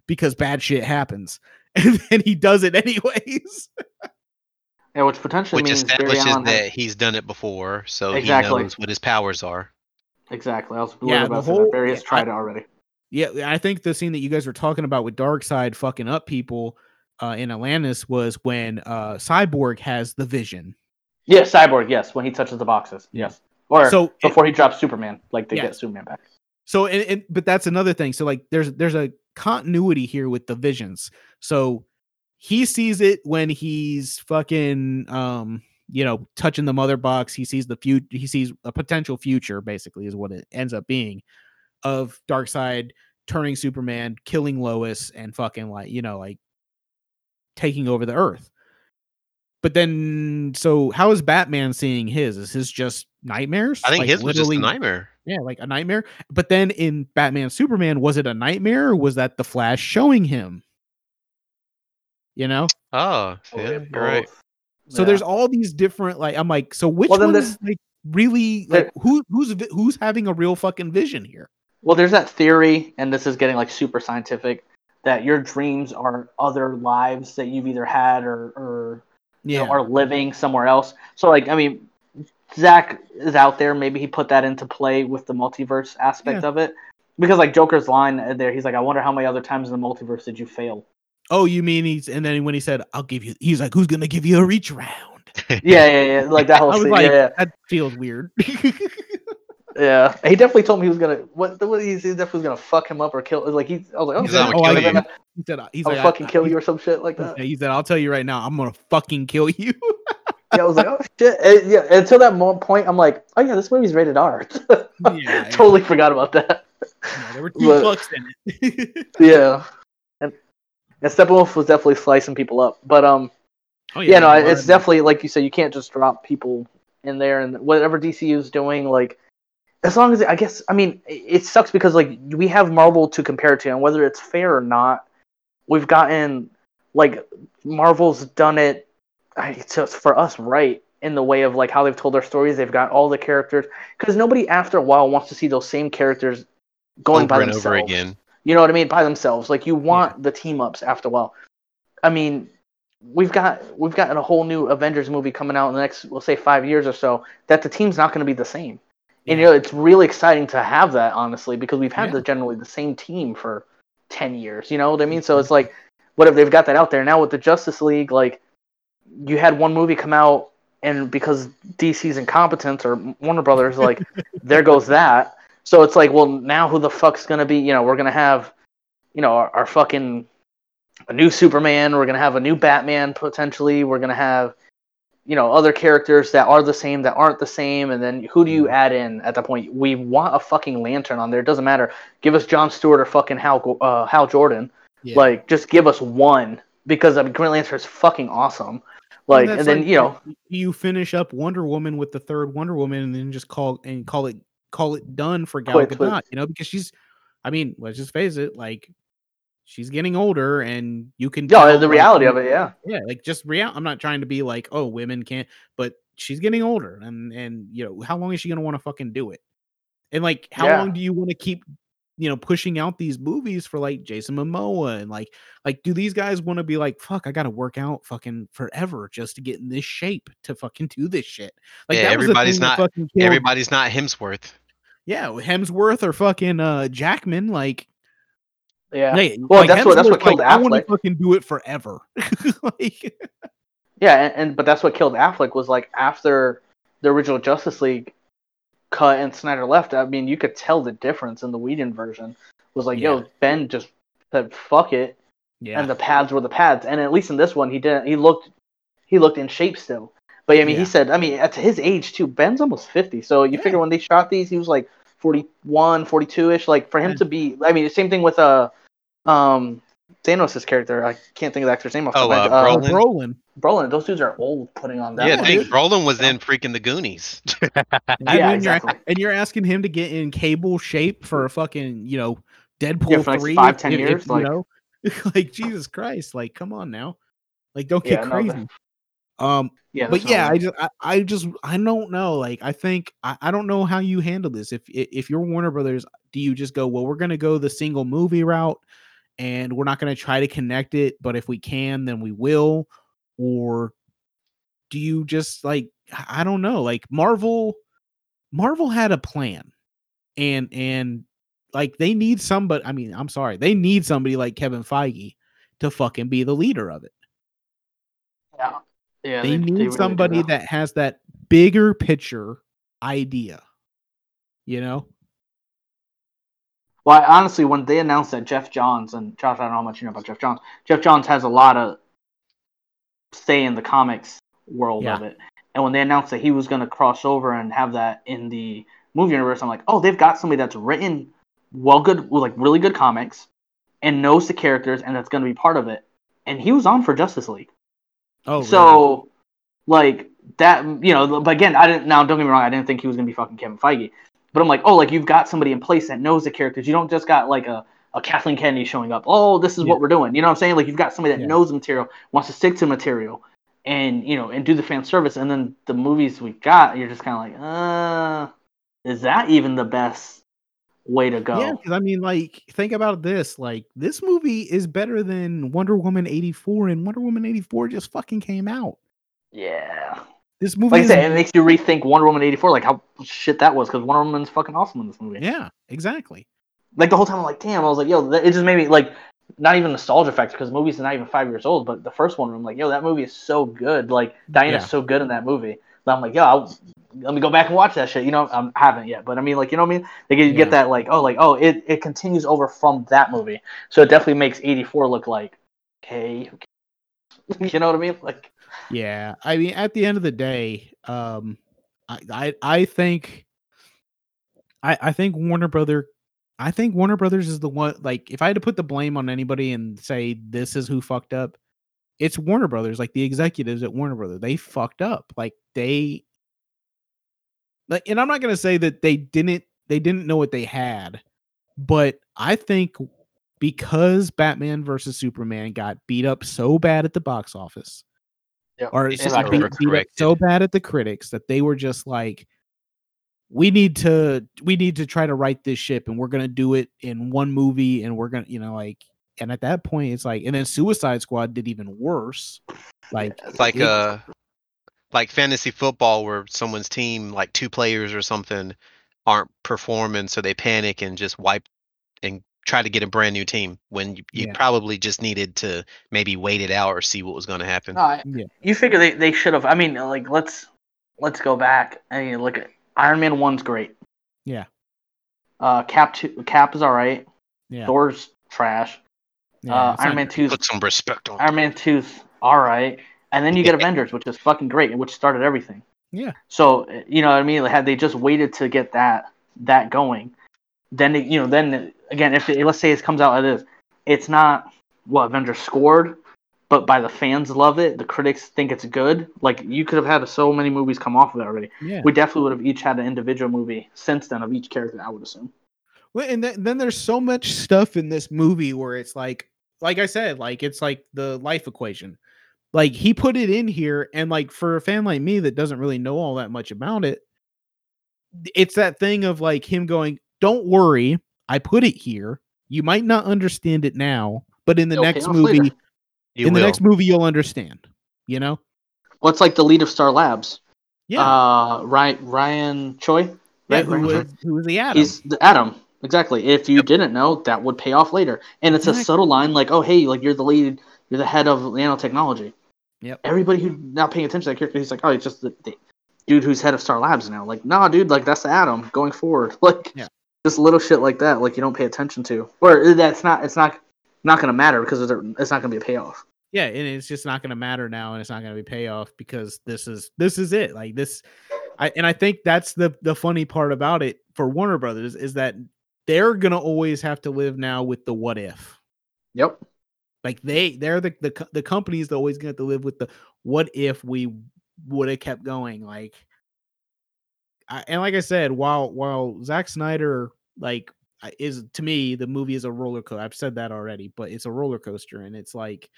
because bad shit happens. And then he does it anyways. Yeah, which potentially Which means Barry establishes Allen had- that he's done it before, so Exactly. he knows what his powers are. Exactly. I was Yeah, yeah, the about to whole- that. Barry has yeah, tried I- it already. Yeah, I think the scene that you guys were talking about with Darkseid fucking up people uh, in Atlantis was when uh, Cyborg has the vision. Yeah, Cyborg. Yes, when he touches the boxes. Yes. Or So it- before he drops Superman, like they Yeah. get Superman back. So and, and but that's another thing. So like there's there's a continuity here with the visions. So he sees it when he's fucking um you know touching the mother box. He sees the future. He sees a potential future. Basically, is what it ends up being of Darkseid turning Superman, killing Lois, and fucking like you know like taking over the Earth. But then, so how is Batman seeing his? Is his just nightmares? I think Like, his was just a nightmare. Yeah, like a nightmare. But then in Batman Superman, was it a nightmare or was that the Flash showing him? You know? Oh, Oh, yeah, yeah, right. So Yeah. there's all these different like I'm like, so which Well, one this- is like really like who who's who's having a real fucking vision here? Well, there's that theory, and this is getting like super scientific, that your dreams are other lives that you've either had or, or you know, Yeah. are living somewhere else. So, like, I mean, Zack is out there. Maybe he put that into play with the multiverse aspect Yeah. of it. Because, like, Joker's line there, he's like, I wonder how many other times in the multiverse did you fail? Oh, you mean he's and then when he said, I'll give you he's like, Who's gonna give you a reach round? Yeah, yeah, yeah. Like that I whole was scene. like, yeah, that feels weird. yeah, yeah. He definitely told me he was gonna. What? The what he, he definitely was gonna fuck him up or kill. Like he, I was like, oh, He said, "I'm gonna I'm kill gonna- he said he's I'll like fucking I- kill he- you or some shit like that. He said, I'll tell you right now, I'm gonna fucking kill you. Yeah, I was like, oh shit. And, yeah, until that mo- point, I'm like, oh yeah, this movie's rated R. yeah, totally forgot about that. yeah, there were two But- fucks in it. Yeah, and, and Steppenwolf was definitely slicing people up, but um, oh, yeah, no, it's definitely like you said, you can't just drop people in there and whatever DCU is doing, like. As long as I guess, I mean, it it sucks because like we have Marvel to compare to, and whether it's fair or not, we've gotten like Marvel's done it. It's just for us right in the way of like how they've told their stories. They've got all the characters because nobody after a while wants to see those same characters going by Over and themselves. over again. You know what I mean? By themselves. Like you want the team ups after a while. I mean, we've got we've got a whole new Avengers movie coming out in the next we'll say five years or so that the team's not going to be the same. And you know, it's really exciting to have that honestly because we've had Yeah. the generally the same team for ten years. You know what I mean? So mm-hmm. it's like, what if they've got that out there now with the Justice League? Like, you had one movie come out, and because DC's incompetence or Warner Brothers, like, there goes that. So it's like, well, now who the fuck's gonna be? You know, we're gonna have, you know, our, our fucking a new Superman. We're gonna have a new Batman potentially. We're gonna have, you know, other characters that are the same that aren't the same. And then who do you add in at that point? We want a fucking Lantern on there. It doesn't matter. Give us John Stewart or fucking Hal uh, Hal Jordan. Yeah. Like, just give us one because I mean, Green Lantern is fucking awesome. Like, that's and then like, you know, you finish up Wonder Woman with the third Wonder Woman, and then just call and call it call it done for Gal. Gadot. You know, because she's, I mean, let's just face it, like she's getting older, and you can. yeah, tell, the reality of it, yeah. yeah, like just real. I'm not trying to be like, oh, women can't, but she's getting older, and and you know, how long is she gonna want to fucking do it? And like, how Yeah. long do you want to keep you know pushing out these movies for like Jason Momoa and like like do these guys want to be like fuck I got to work out fucking forever just to get in this shape to fucking do this shit. Like Yeah, that was the everybody's not- fucking Everybody's not Hemsworth. yeah, Hemsworth or fucking uh Jackman like Yeah. hey, Well, like, that's what- that's what Hemsworth's like, killed I want to Affleck. fucking do it forever. like Yeah, and, and but that's what killed Affleck was like after the original Justice League cut and Snyder left. I mean, you could tell the difference in the Whedon version. Was like, Yeah. yo, Ben just said fuck it, yeah. and the pads were the pads. And at least in this one, he didn't. He looked, he looked in shape still. But I mean, Yeah. he said, I mean, at his age too, Ben's almost fifty. So you figure when they shot these, he was like 41, 42 ish. Like for him to be, I mean, the same thing with uh, um, Thanos' character. I can't think of the actor's name off the Oh, top of uh, my head. Oh, Brolin? Brolin. Brolin, those dudes are old putting on that. yeah, one. think dude. Brolin was in freaking the Goonies. And Yeah, then you're- exactly. and you're asking him to get in cable shape for a fucking, you know, Deadpool Yeah, for the next three, five, if- 10 if- if, years, you like- know, like Jesus Christ, like come on now, like don't Yeah, get no, crazy. that- Um, Yeah, but yeah, I not- just, I, I just, I don't know. Like, I think, I, I don't know how you handle this. If, if you're Warner Brothers, do you just go, well, we're gonna go the single movie route, and we're not gonna try to connect it, but if we can, then we will, or do you just like, I don't know, like Marvel, Marvel had a plan, and and like they need somebody. I mean, I'm sorry, they need somebody like Kevin Feige to fucking be the leader of it yeah, yeah. they, they need really do somebody that. that has that bigger picture idea you know Well, I, honestly, when they announced that Geoff Johns and Josh, I don't know how much you know about Geoff Johns. Geoff Johns has a lot of say in the comics world Yeah. of it, and when they announced that he was going to cross over and have that in the movie universe, I'm like, oh, they've got somebody that's written well, good, like really good comics, and knows the characters, and that's going to be part of it. And he was on for Justice League. oh really? so like that you know but again i didn't now don't get me wrong i didn't think he was going to be fucking kevin feige but i'm like oh like you've got somebody in place that knows the characters you don't just got like a, a kathleen kennedy showing up oh this is Yeah. what we're doing. You know what i'm saying? Like you've got somebody that Yeah. knows the material wants to stick to material and you know and do the fan service and then the movies we got you're just kind of like uh is that even the best way to go? Yeah because i mean like think about this like this movie is better than wonder woman 84 and wonder woman 84 just fucking came out. Yeah this movie like i said it makes you rethink wonder woman 84 like how shit that was because wonder woman's fucking awesome in this movie yeah exactly like the whole time I'm like, damn, I was like, yo, it just made me like not even nostalgia factor because the movie's not even five years old, but the first one, I'm like, yo, that movie is so good. Like Diana's Yeah. so good in that movie. I'm like, yo, I'll, let me go back and watch that shit. You know, I haven't yet, but I mean, like, you know what I mean? Get, you Yeah. get that like, oh, like, oh, it, it continues over from that movie, so it definitely makes '84 look like, okay, you know what I mean? Like, Yeah, I mean, at the end of the day, um, I I, I think, I I think Warner Brother, I think Warner Brothers is the one. Like, if I had to put the blame on anybody and say this is who fucked up, it's Warner Brothers. Like the executives at Warner Brothers, they fucked up. Like they, like, and I'm not gonna say that they didn't they didn't know what they had, but I think because Batman versus Superman got beat up so bad at the box office yeah, or It's just just beat, overcorrected. beat up so bad at the critics that they were just like we need to we need to try to write this ship and we're gonna do it in one movie and we're gonna you know like and at that point it's like and then suicide squad did even worse like It's like it- uh like fantasy football where someone's team, like two players or something, aren't performing, so they panic and just wipe and try to get a brand new team when you, you Yeah. probably just needed to maybe wait it out or see what was going to happen. No, I- Yeah. You figure they, they should have. I mean, like let's let's go back and you look at Iron Man one's great. Yeah. Uh, Cap two, Cap is all right. yeah, Thor's trash. yeah, uh, it's Iron Man two's Put some respect on. Iron Man two's all right, and then you get Avengers, which is fucking great, which started everything. Yeah. So uh, you know what I mean? Like, had they just waited to get that that going, then it, you know, then again, if it, let's say it comes out as is, it's not what Avengers scored, but by the fans love it, the critics think it's good. Like you could have had so many movies come off of it already. yeah We definitely would have each had an individual movie since then of each character. I would assume. Well, and then, then there's so much stuff in this movie where it's like, like I said, like it's like the life equation. Like he put it in here, and like for a fan like me that doesn't really know all that much about it, it's that thing of like him going, "Don't worry, I put it here. You might not understand it now, but in the It'll next movie, later. You in will. the next movie, you'll understand. You know? What's like the lead of Star Labs? Yeah. Uh, Ryan Ryan Choi. yeah right, who Ryan Choi? was who was the Atom? He's the Atom. Exactly. If you Yep. didn't know, that would pay off later. And it's a subtle line like, oh, hey, like you're the lead, you're the head of nanotechnology. Yep. Everybody who's not paying attention to that character, he's like, oh, it's just the, the dude who's head of Star Labs now. Like, nah, dude, like that's the Atom going forward. Like, Yeah. Just little shit like that, like you don't pay attention to, or uh, that's not, it's not, not gonna matter because it's not gonna be a payoff. yeah, and it's just not going to matter now, and it's not going to be payoff because this is this is it. Like this, I and I think that's the the funny part about it for Warner Brothers is that they're going to always have to live now with the what if. Yep. Like they they're the the the companies that always going to have to live with the what if we would have kept going. Like, I, and like I said, while while Zack Snyder like is to me the movie is a roller coaster. I've said that already, but it's a roller coaster, and it's like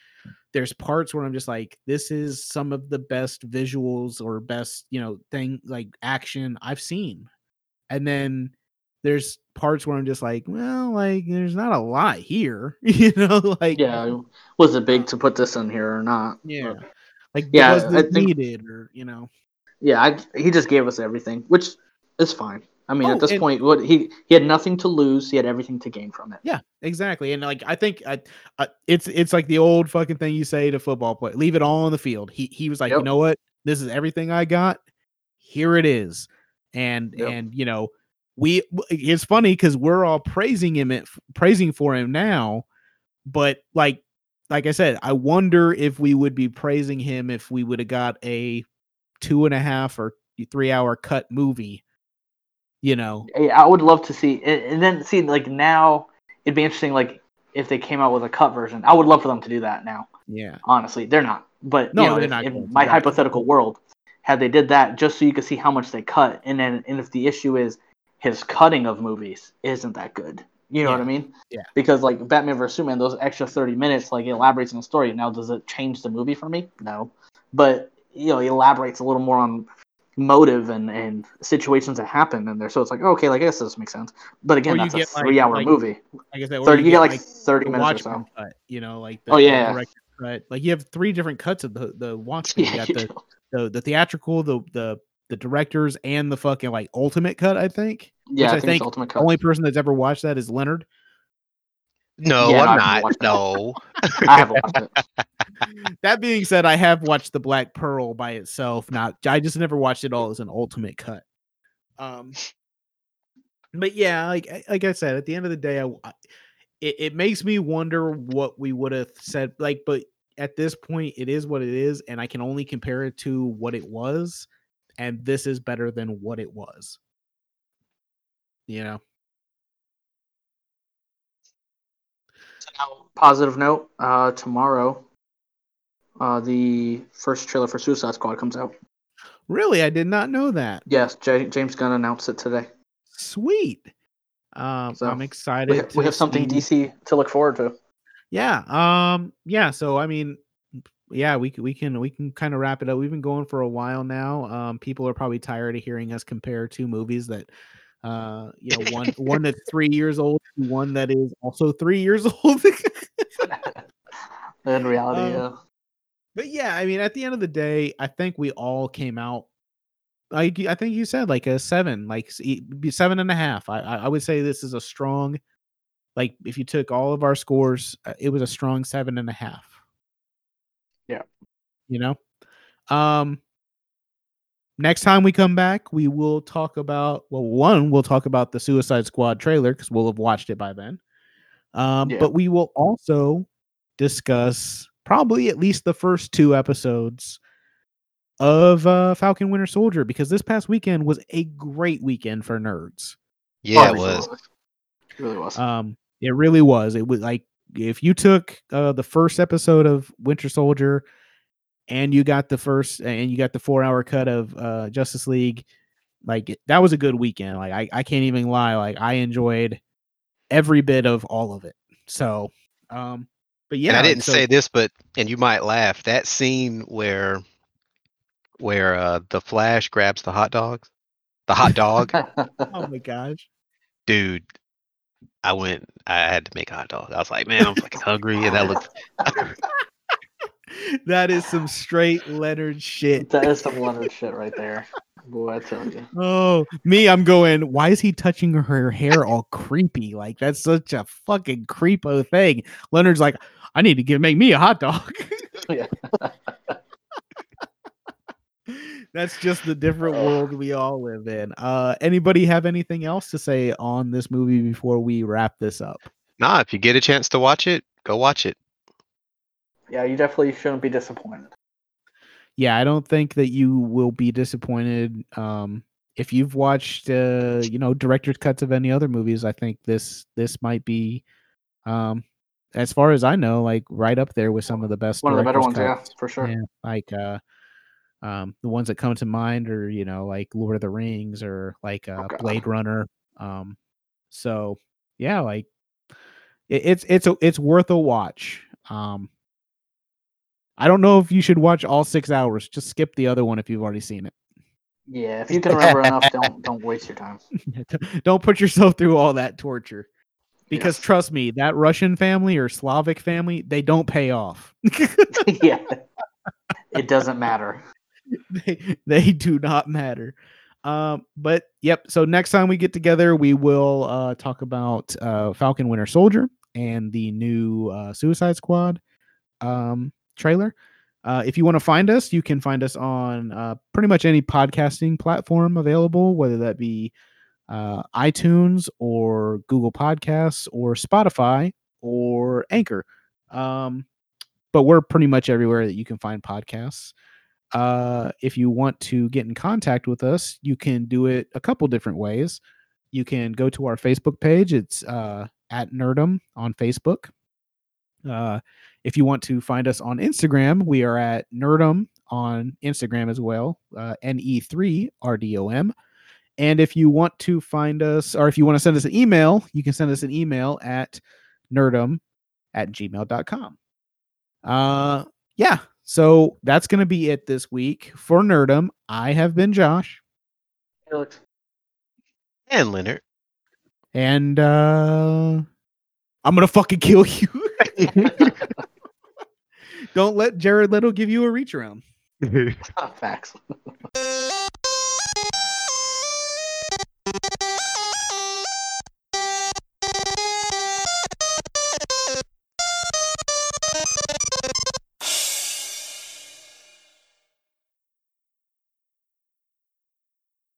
there's parts where I'm just like, this is some of the best visuals or best you know thing like action I've seen, and then there's parts where I'm just like, well, like there's not a lot here, you know, like Yeah. Was it big to put this in here or not? yeah, But- like Yeah, was I think- needed or you know, Yeah, I, he just gave us everything, which is fine. I mean, Oh, at this and- point, what he he had nothing to lose. He had everything to gain from it. Yeah, exactly. And like I think I, I it's it's like the old fucking thing you say to football play, leave it all on the field. He he was like, you know what? This is everything I got. Here it is. And Yep. and you know, we it's funny because we're all praising him praising for him now, but like like I said, I wonder if we would be praising him if we would have got a two and a half or three hour cut movie. You know, Hey, I would love to see, and and then see like now it'd be interesting. Like if they came out with a cut version, I would love for them to do that now. yeah. Honestly, they're not. But No, you know, they're not in my hypothetical world, had they did that just so you could see how much they cut, and then and if the issue is his cutting of movies isn't that good, you know what I mean? Yeah. Because like Batman vs Superman, those extra thirty minutes like elaborates on the story. Now, does it change the movie for me? No, but you know, he elaborates a little more on motive and and situations that happen in there. So it's like okay, like I guess this makes sense. But again, that's a get, like- three-hour like, movie. Like I said, or Thirty, you get like thirty minutes or so. cut, you know, like the, Oh, yeah. director's cut. Like you have three different cuts of the the Watchmen. Yeah, you got you the, the the theatrical, the the the directors, and the fucking like ultimate cut. I think. yeah. I I think, think ultimate The cut. only person that's ever watched that is Leonard. No, Yeah, I'm not. No. I have watched it. that being said, I have watched the Black Pearl by itself. Not, I just never watched it all as an ultimate cut. Um, but yeah, like I- like I said, at the end of the day, I, I- it, it makes me wonder what we would have said. Like, but at this point, it is what it is, and I can only compare it to what it was, and this is better than what it was. You know, positive note: uh, tomorrow, uh, the first trailer for Suicide Squad comes out. really, I did not know that. Yes, J- James Gunn announced it today. Sweet. Um, So, I'm excited. We, we to have something DC to look forward to. Yeah. Um. Yeah. So I mean, yeah, we we can we can kind of wrap it up. We've been going for a while now. Um. People are probably tired of hearing us compare two movies that, uh, you know, one one that's three years old, one that is also three years old. In reality, Um, yeah. but yeah, I mean, at the end of the day, I think we all came out. Like I think you said, like a seven, like seven and a half. I I I would say this is a strong. Like if you took all of our scores, uh, it was a strong seven and a half. Yeah. You know, um. Next time we come back, we will talk about well, one we'll talk about the Suicide Squad trailer because we'll have watched it by then. Um, Yeah. but we will also discuss probably at least the first two episodes of uh, Falcon Winter Soldier because this past weekend was a great weekend for nerds. Yeah, Oh, it was. It really was. Um, it really was. It was like if you took uh, the first episode of Winter Soldier and you got the first and you got the four hour cut of uh, Justice League, like that was a good weekend. Like I, I can't even lie. Like I enjoyed every bit of all of it. So, um, but yeah, and I didn't so- say this, but and you might laugh. That scene where where uh the Flash grabs the hot dogs, the hot dog, Oh my gosh. dude. I went. I had to make a hot dog. I was like, man, I'm fucking hungry, and that looked. that is some straight Leonard shit. That is some Leonard shit right there. Boy, I tell you. Oh, me, I'm going, why is he touching her hair all creepy? Like, that's such a fucking creepo thing. Leonard's like, I need to give make me a hot dog. Yeah. That's just the different world we all live in. Uh anybody have anything else to say on this movie before we wrap this up? Nah, if you get a chance to watch it, go watch it. Yeah, you definitely shouldn't be disappointed. Yeah, I don't think that you will be disappointed. Um if you've watched uh, you know, director's cuts of any other movies, I think this this might be um as far as I know, like right up there with some of the best One of the better ones, director's yeah, for sure. Yeah, like uh um the ones that come to mind are, you know, like Lord of the Rings or like uh Okay. Blade Runner. Um so yeah, like it, it's it's a, it's worth a watch. Um I don't know if you should watch all 6 hours. Just skip the other one if you've already seen it. Yeah, if you can remember enough, don't don't waste your time. don't put yourself through all that torture. Because Yes. trust me, that Russian family or Slavic family, they don't pay off. yeah, it doesn't matter. they they do not matter. Um, but yep. So next time we get together, we will uh, talk about uh, Falcon Winter Soldier and the new uh, Suicide Squad um, trailer. Uh, if you want to find us, you can find us on uh, pretty much any podcasting platform available, whether that be uh, iTunes or Google Podcasts or Spotify or Anchor. Um, but we're pretty much everywhere that you can find podcasts uh, if you want to get in contact with us, you can do it a couple different ways. You can go to our Facebook page. It's uh, at Nerdum on Facebook. If you want to find us on Instagram, we are at Nerdum on Instagram as well, uh, NE3RDOM. And if you want to find us, or if you want to send us an email, you can send us an email at nerdum at gmail.com. Uh, yeah, so that's going to be it this week for Nerdum. I have been Josh, Alex. And Leonard. and uh, I'm going to fucking kill you. Don't let Jared Leto give you a reach around. Facts.